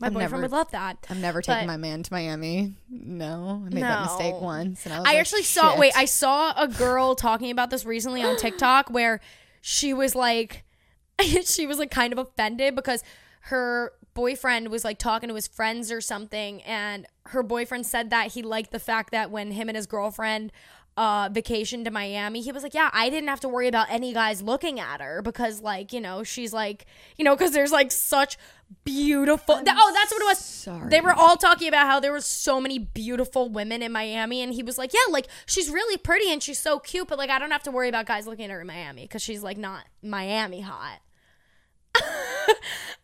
My I've boyfriend never- would love that. I'm never taking my man to Miami. No, I made that mistake once, and I was I like, actually saw. shit. Wait, I saw a girl talking about this recently on TikTok where she was like, she was like kind of offended because her boyfriend was like talking to his friends or something, and her boyfriend said that he liked the fact that when him and his girlfriend uh vacation to Miami, he was like, "Yeah, I didn't have to worry about any guys looking at her because like, you know, she's like, you know, cuz there's like such beautiful Th- Oh, that's what it was. sorry. They were all talking about how there were so many beautiful women in Miami and he was like, "Yeah, like she's really pretty and she's so cute, but like I don't have to worry about guys looking at her in Miami cuz she's like not Miami hot."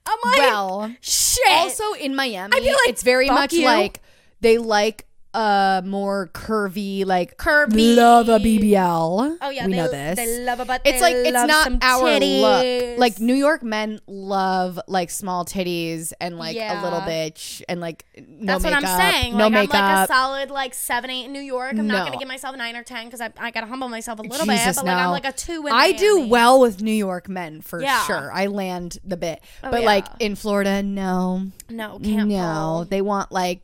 I'm like, well, shit. also in Miami, I feel like, it's very fuck much you. like they like uh more curvy, like Curvy. love a BBL. Oh yeah, we they, know this. They love a butt. it's like it's not our titties. look. Like New York men love like small titties and like a little bitch and like no That's makeup, what I'm saying. no like makeup. I'm like a solid like seven, eight in New York. I'm No. not gonna give myself a nine or ten because I, I gotta humble myself a little Jesus, bit. But like I'm like a two. In I do well with New York men for Yeah. sure. I land the bit, Oh, but like in Florida, no, No, can't. no, pull. they want like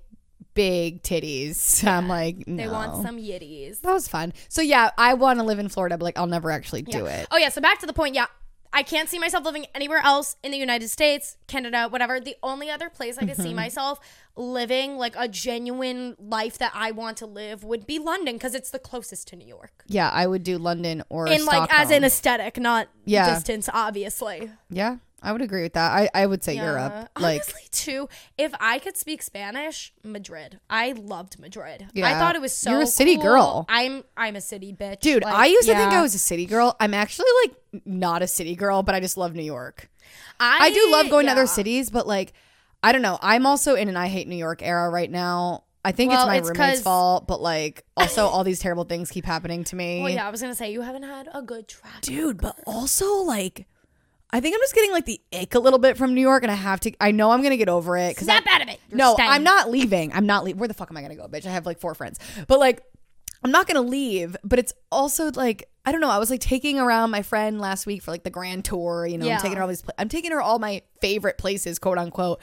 big titties. I'm like, no. They want some yitties. That was fun. So yeah, I want to live in Florida, but like I'll never actually do it. Oh yeah. So back to the point. Yeah, I can't see myself living anywhere else in the United States, Canada, whatever. The only other place I could Mm-hmm. see myself living like a genuine life that I want to live would be London because it's the closest to New York. Yeah, I would do London or In like as in aesthetic, not Yeah. distance, obviously. yeah, I would agree with that. I I would say Europe. Like honestly, too, if I could speak Spanish, Madrid. I loved Madrid. Yeah. I thought it was so. You're a city cool. girl. I'm I'm a city bitch, Dude, Like, I used to think. I was a city girl. I'm actually like not a city girl, but I just love New York. I I do love going to other cities, but like I don't know. I'm also in an I hate New York era right now. I think Well, it's my it's roommate's fault, but like also all these terrible things keep happening to me. Well, yeah, I was gonna say you haven't had a good track. Dude, but also like I think I'm just getting like the ick a little bit from New York and I have to I know I'm to get over it Snap out of it. You're No, staying. I'm not leaving. I'm not leaving. Where the fuck am I gonna go, bitch? I have like four friends, but like, I'm not gonna leave. But it's also like, I don't know. I was like taking around my friend last week for like the grand tour. You know, Yeah. I'm taking her all these. Pla- I'm taking her all my favorite places, quote unquote.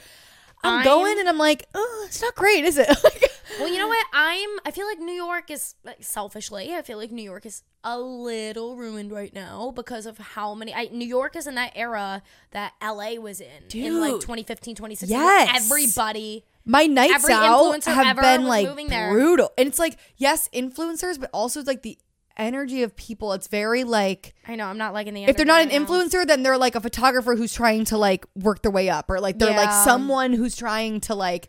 I'm, I'm- going and I'm like, oh, it's not great, is it? Well, you know what? I'm. I feel like New York is like selfishly. I feel like New York is a little ruined right now because of how many. I, New York is in that era that LA was in in like 2015, 2016. Yes. Everybody. my nights Every out have been like brutal, and it's like yes, influencers, but also it's like the energy of people. It's very like. I know. I'm not liking the. if they're not an right influencer, then they're like a photographer who's trying to like work their way up, or like they're like someone who's trying to like.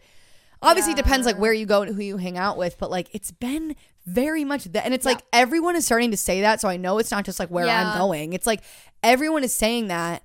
Obviously, it depends like where you go and who you hang out with, but like it's been very much that, and it's like everyone is starting to say that, so I know it's not just like where I'm going. It's like everyone is saying that.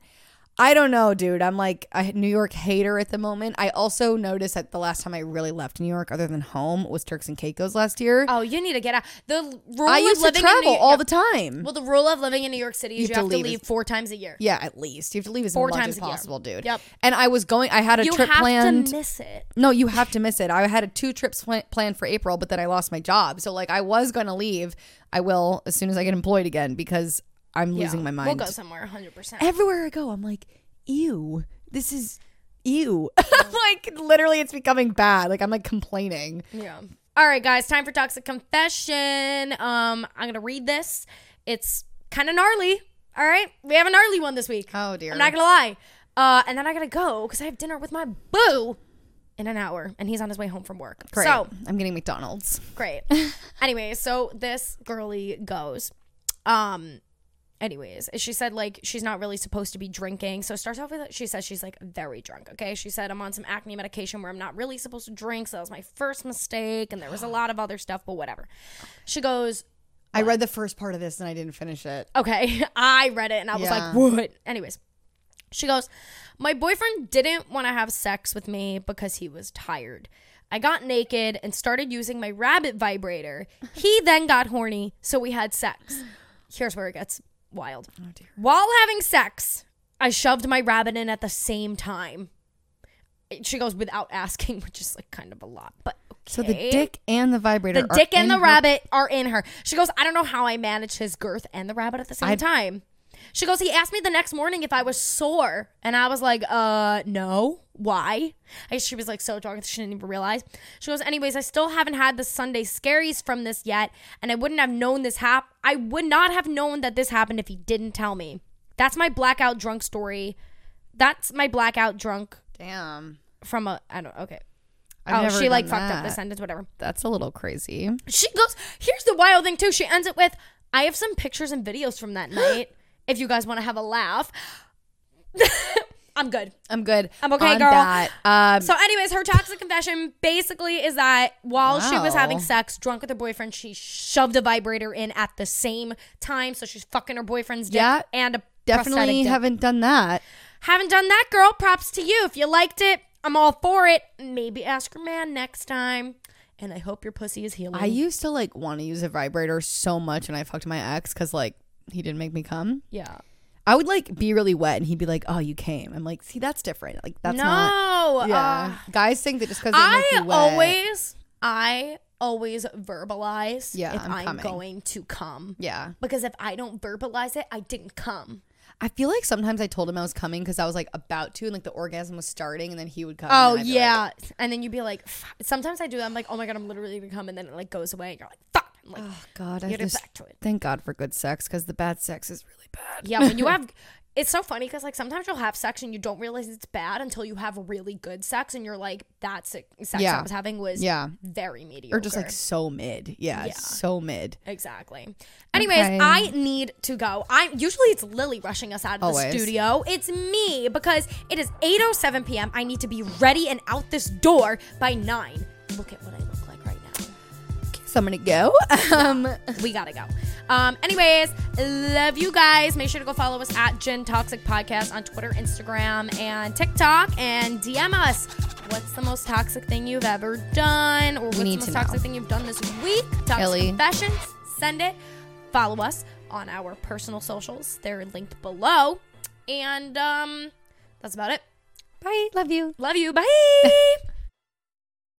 I don't know, dude. I'm like a New York hater at the moment. I also noticed that the last time I really left New York, other than home, was Turks and Caicos last year. Oh, you need to get out. The rule I of used to travel all the time. Well, the rule of living in New York City is you, have, to leave, as- four times a year. Yeah, at least you have to leave as Four much times as a year. possible, dude. Yep. And I was going. I had a You trip have planned. to miss it. no, you have to miss it. I had a two trips pl- planned for April, but then I lost my job. So like I was going to leave. I will as soon as I get employed again because I'm losing my mind. We'll go somewhere 100. percent Everywhere I go, I'm like, ew. This is ew. like literally, it's becoming bad. Like I'm like complaining. Yeah. All right, guys, time for toxic confession. Um, I'm gonna read this. It's kind of gnarly. All right, we have a gnarly one this week. Oh dear. I'm not gonna lie. Uh, and then I gotta go because I have dinner with my boo in an hour, and he's on his way home from work. Great. So I'm getting McDonald's. great. anyway, so this girly goes. Um, anyways, she said like she's not really supposed to be drinking. So it starts off with she says she's like very drunk. Okay, she said I'm on some acne medication where I'm not really supposed to drink. So that was my first mistake, and there was a lot of other stuff, but whatever. She goes. I read the first part of this and I didn't finish it. Okay, I read it and I was Yeah. like, what? Anyways, she goes, My boyfriend didn't want to have sex with me because he was tired. I got naked and started using my rabbit vibrator. He then got horny, so we had sex. Here's where it gets wild. Oh dear. While having sex, I shoved my rabbit in at the same time. She goes without asking, which is like kind of a lot, but okay. So the dick and the vibrator. The are dick and in the her- rabbit are in her. She goes, I don't know how I managed his girth and the rabbit at the same I- time. She goes, he asked me the next morning if I was sore. And I was like, uh, no. Why? I, she was like so drunk that she didn't even realize. She goes, anyways, I still haven't had the Sunday scaries from this yet. And I wouldn't have known this hap. I would not have known that this happened if he didn't tell me. That's my blackout drunk story. That's my blackout drunk Damn. from a I don't okay. I've oh, she like fucked up the sentence, whatever. That's a little crazy. She goes. Here's the wild thing too. She ends it with, "I have some pictures and videos from that night. If you guys want to have a laugh." I'm good. I'm good. I'm okay, girl. That. Um, So, anyways, her toxic confession basically is that while she was having sex drunk with her boyfriend, she shoved a vibrator in at the same time. So she's fucking her boyfriend's dick Yeah, and a definitely dick. haven't done that. Haven't done that, girl. Props to you. If you liked it, I'm all for it. Maybe ask your man next time. And I hope your pussy is healing. I used to like want to use a vibrator so much when I fucked my ex because like he didn't make me come. yeah. I would like be really wet and he'd be like, "Oh, you came." I'm like, "See, that's different. Like that's no. not." Yeah, uh, guys think that just because they make I you wet. always, I always verbalize Yeah, if I'm I'm, going to come. Yeah, Because if I don't verbalize it, I didn't come. I feel like sometimes I told him I was coming because I was like about to, and like the orgasm was starting, and then he would come. Oh and then like, yeah, and then you'd be like, "Fuck." sometimes I do that. I'm like, oh my god, I'm literally gonna come, and then it like goes away, and you're like, fuck. Like, oh God, I just back to it. thank God for good sex because the bad sex is really bad. Yeah, when you have, it's so funny because like sometimes you'll have sex and you don't realize it's bad until you have really good sex, and you're like, that sex, sex Yeah. I was having was Yeah, very mediocre, or just like so mid. Yeah, Yeah. so mid. Exactly. Anyways, Okay. I need to go. I'm usually it's Lily rushing us out of the studio. It's me because it is 8:07 p.m. I need to be ready and out this door by 9. Look at what I So I'm gonna go. Um, We got to go. Um anyways, love you guys. Make sure to go follow us at Gin Toxic Podcast on Twitter, Instagram, and TikTok and DM us. What's the most toxic thing you've ever done or what's the most to know. toxic thing you've done this week? Toxic Ellie. confessions. Send it. Follow us on our personal socials. They're linked below. And um that's about it. bye. Love you. Love you. Bye.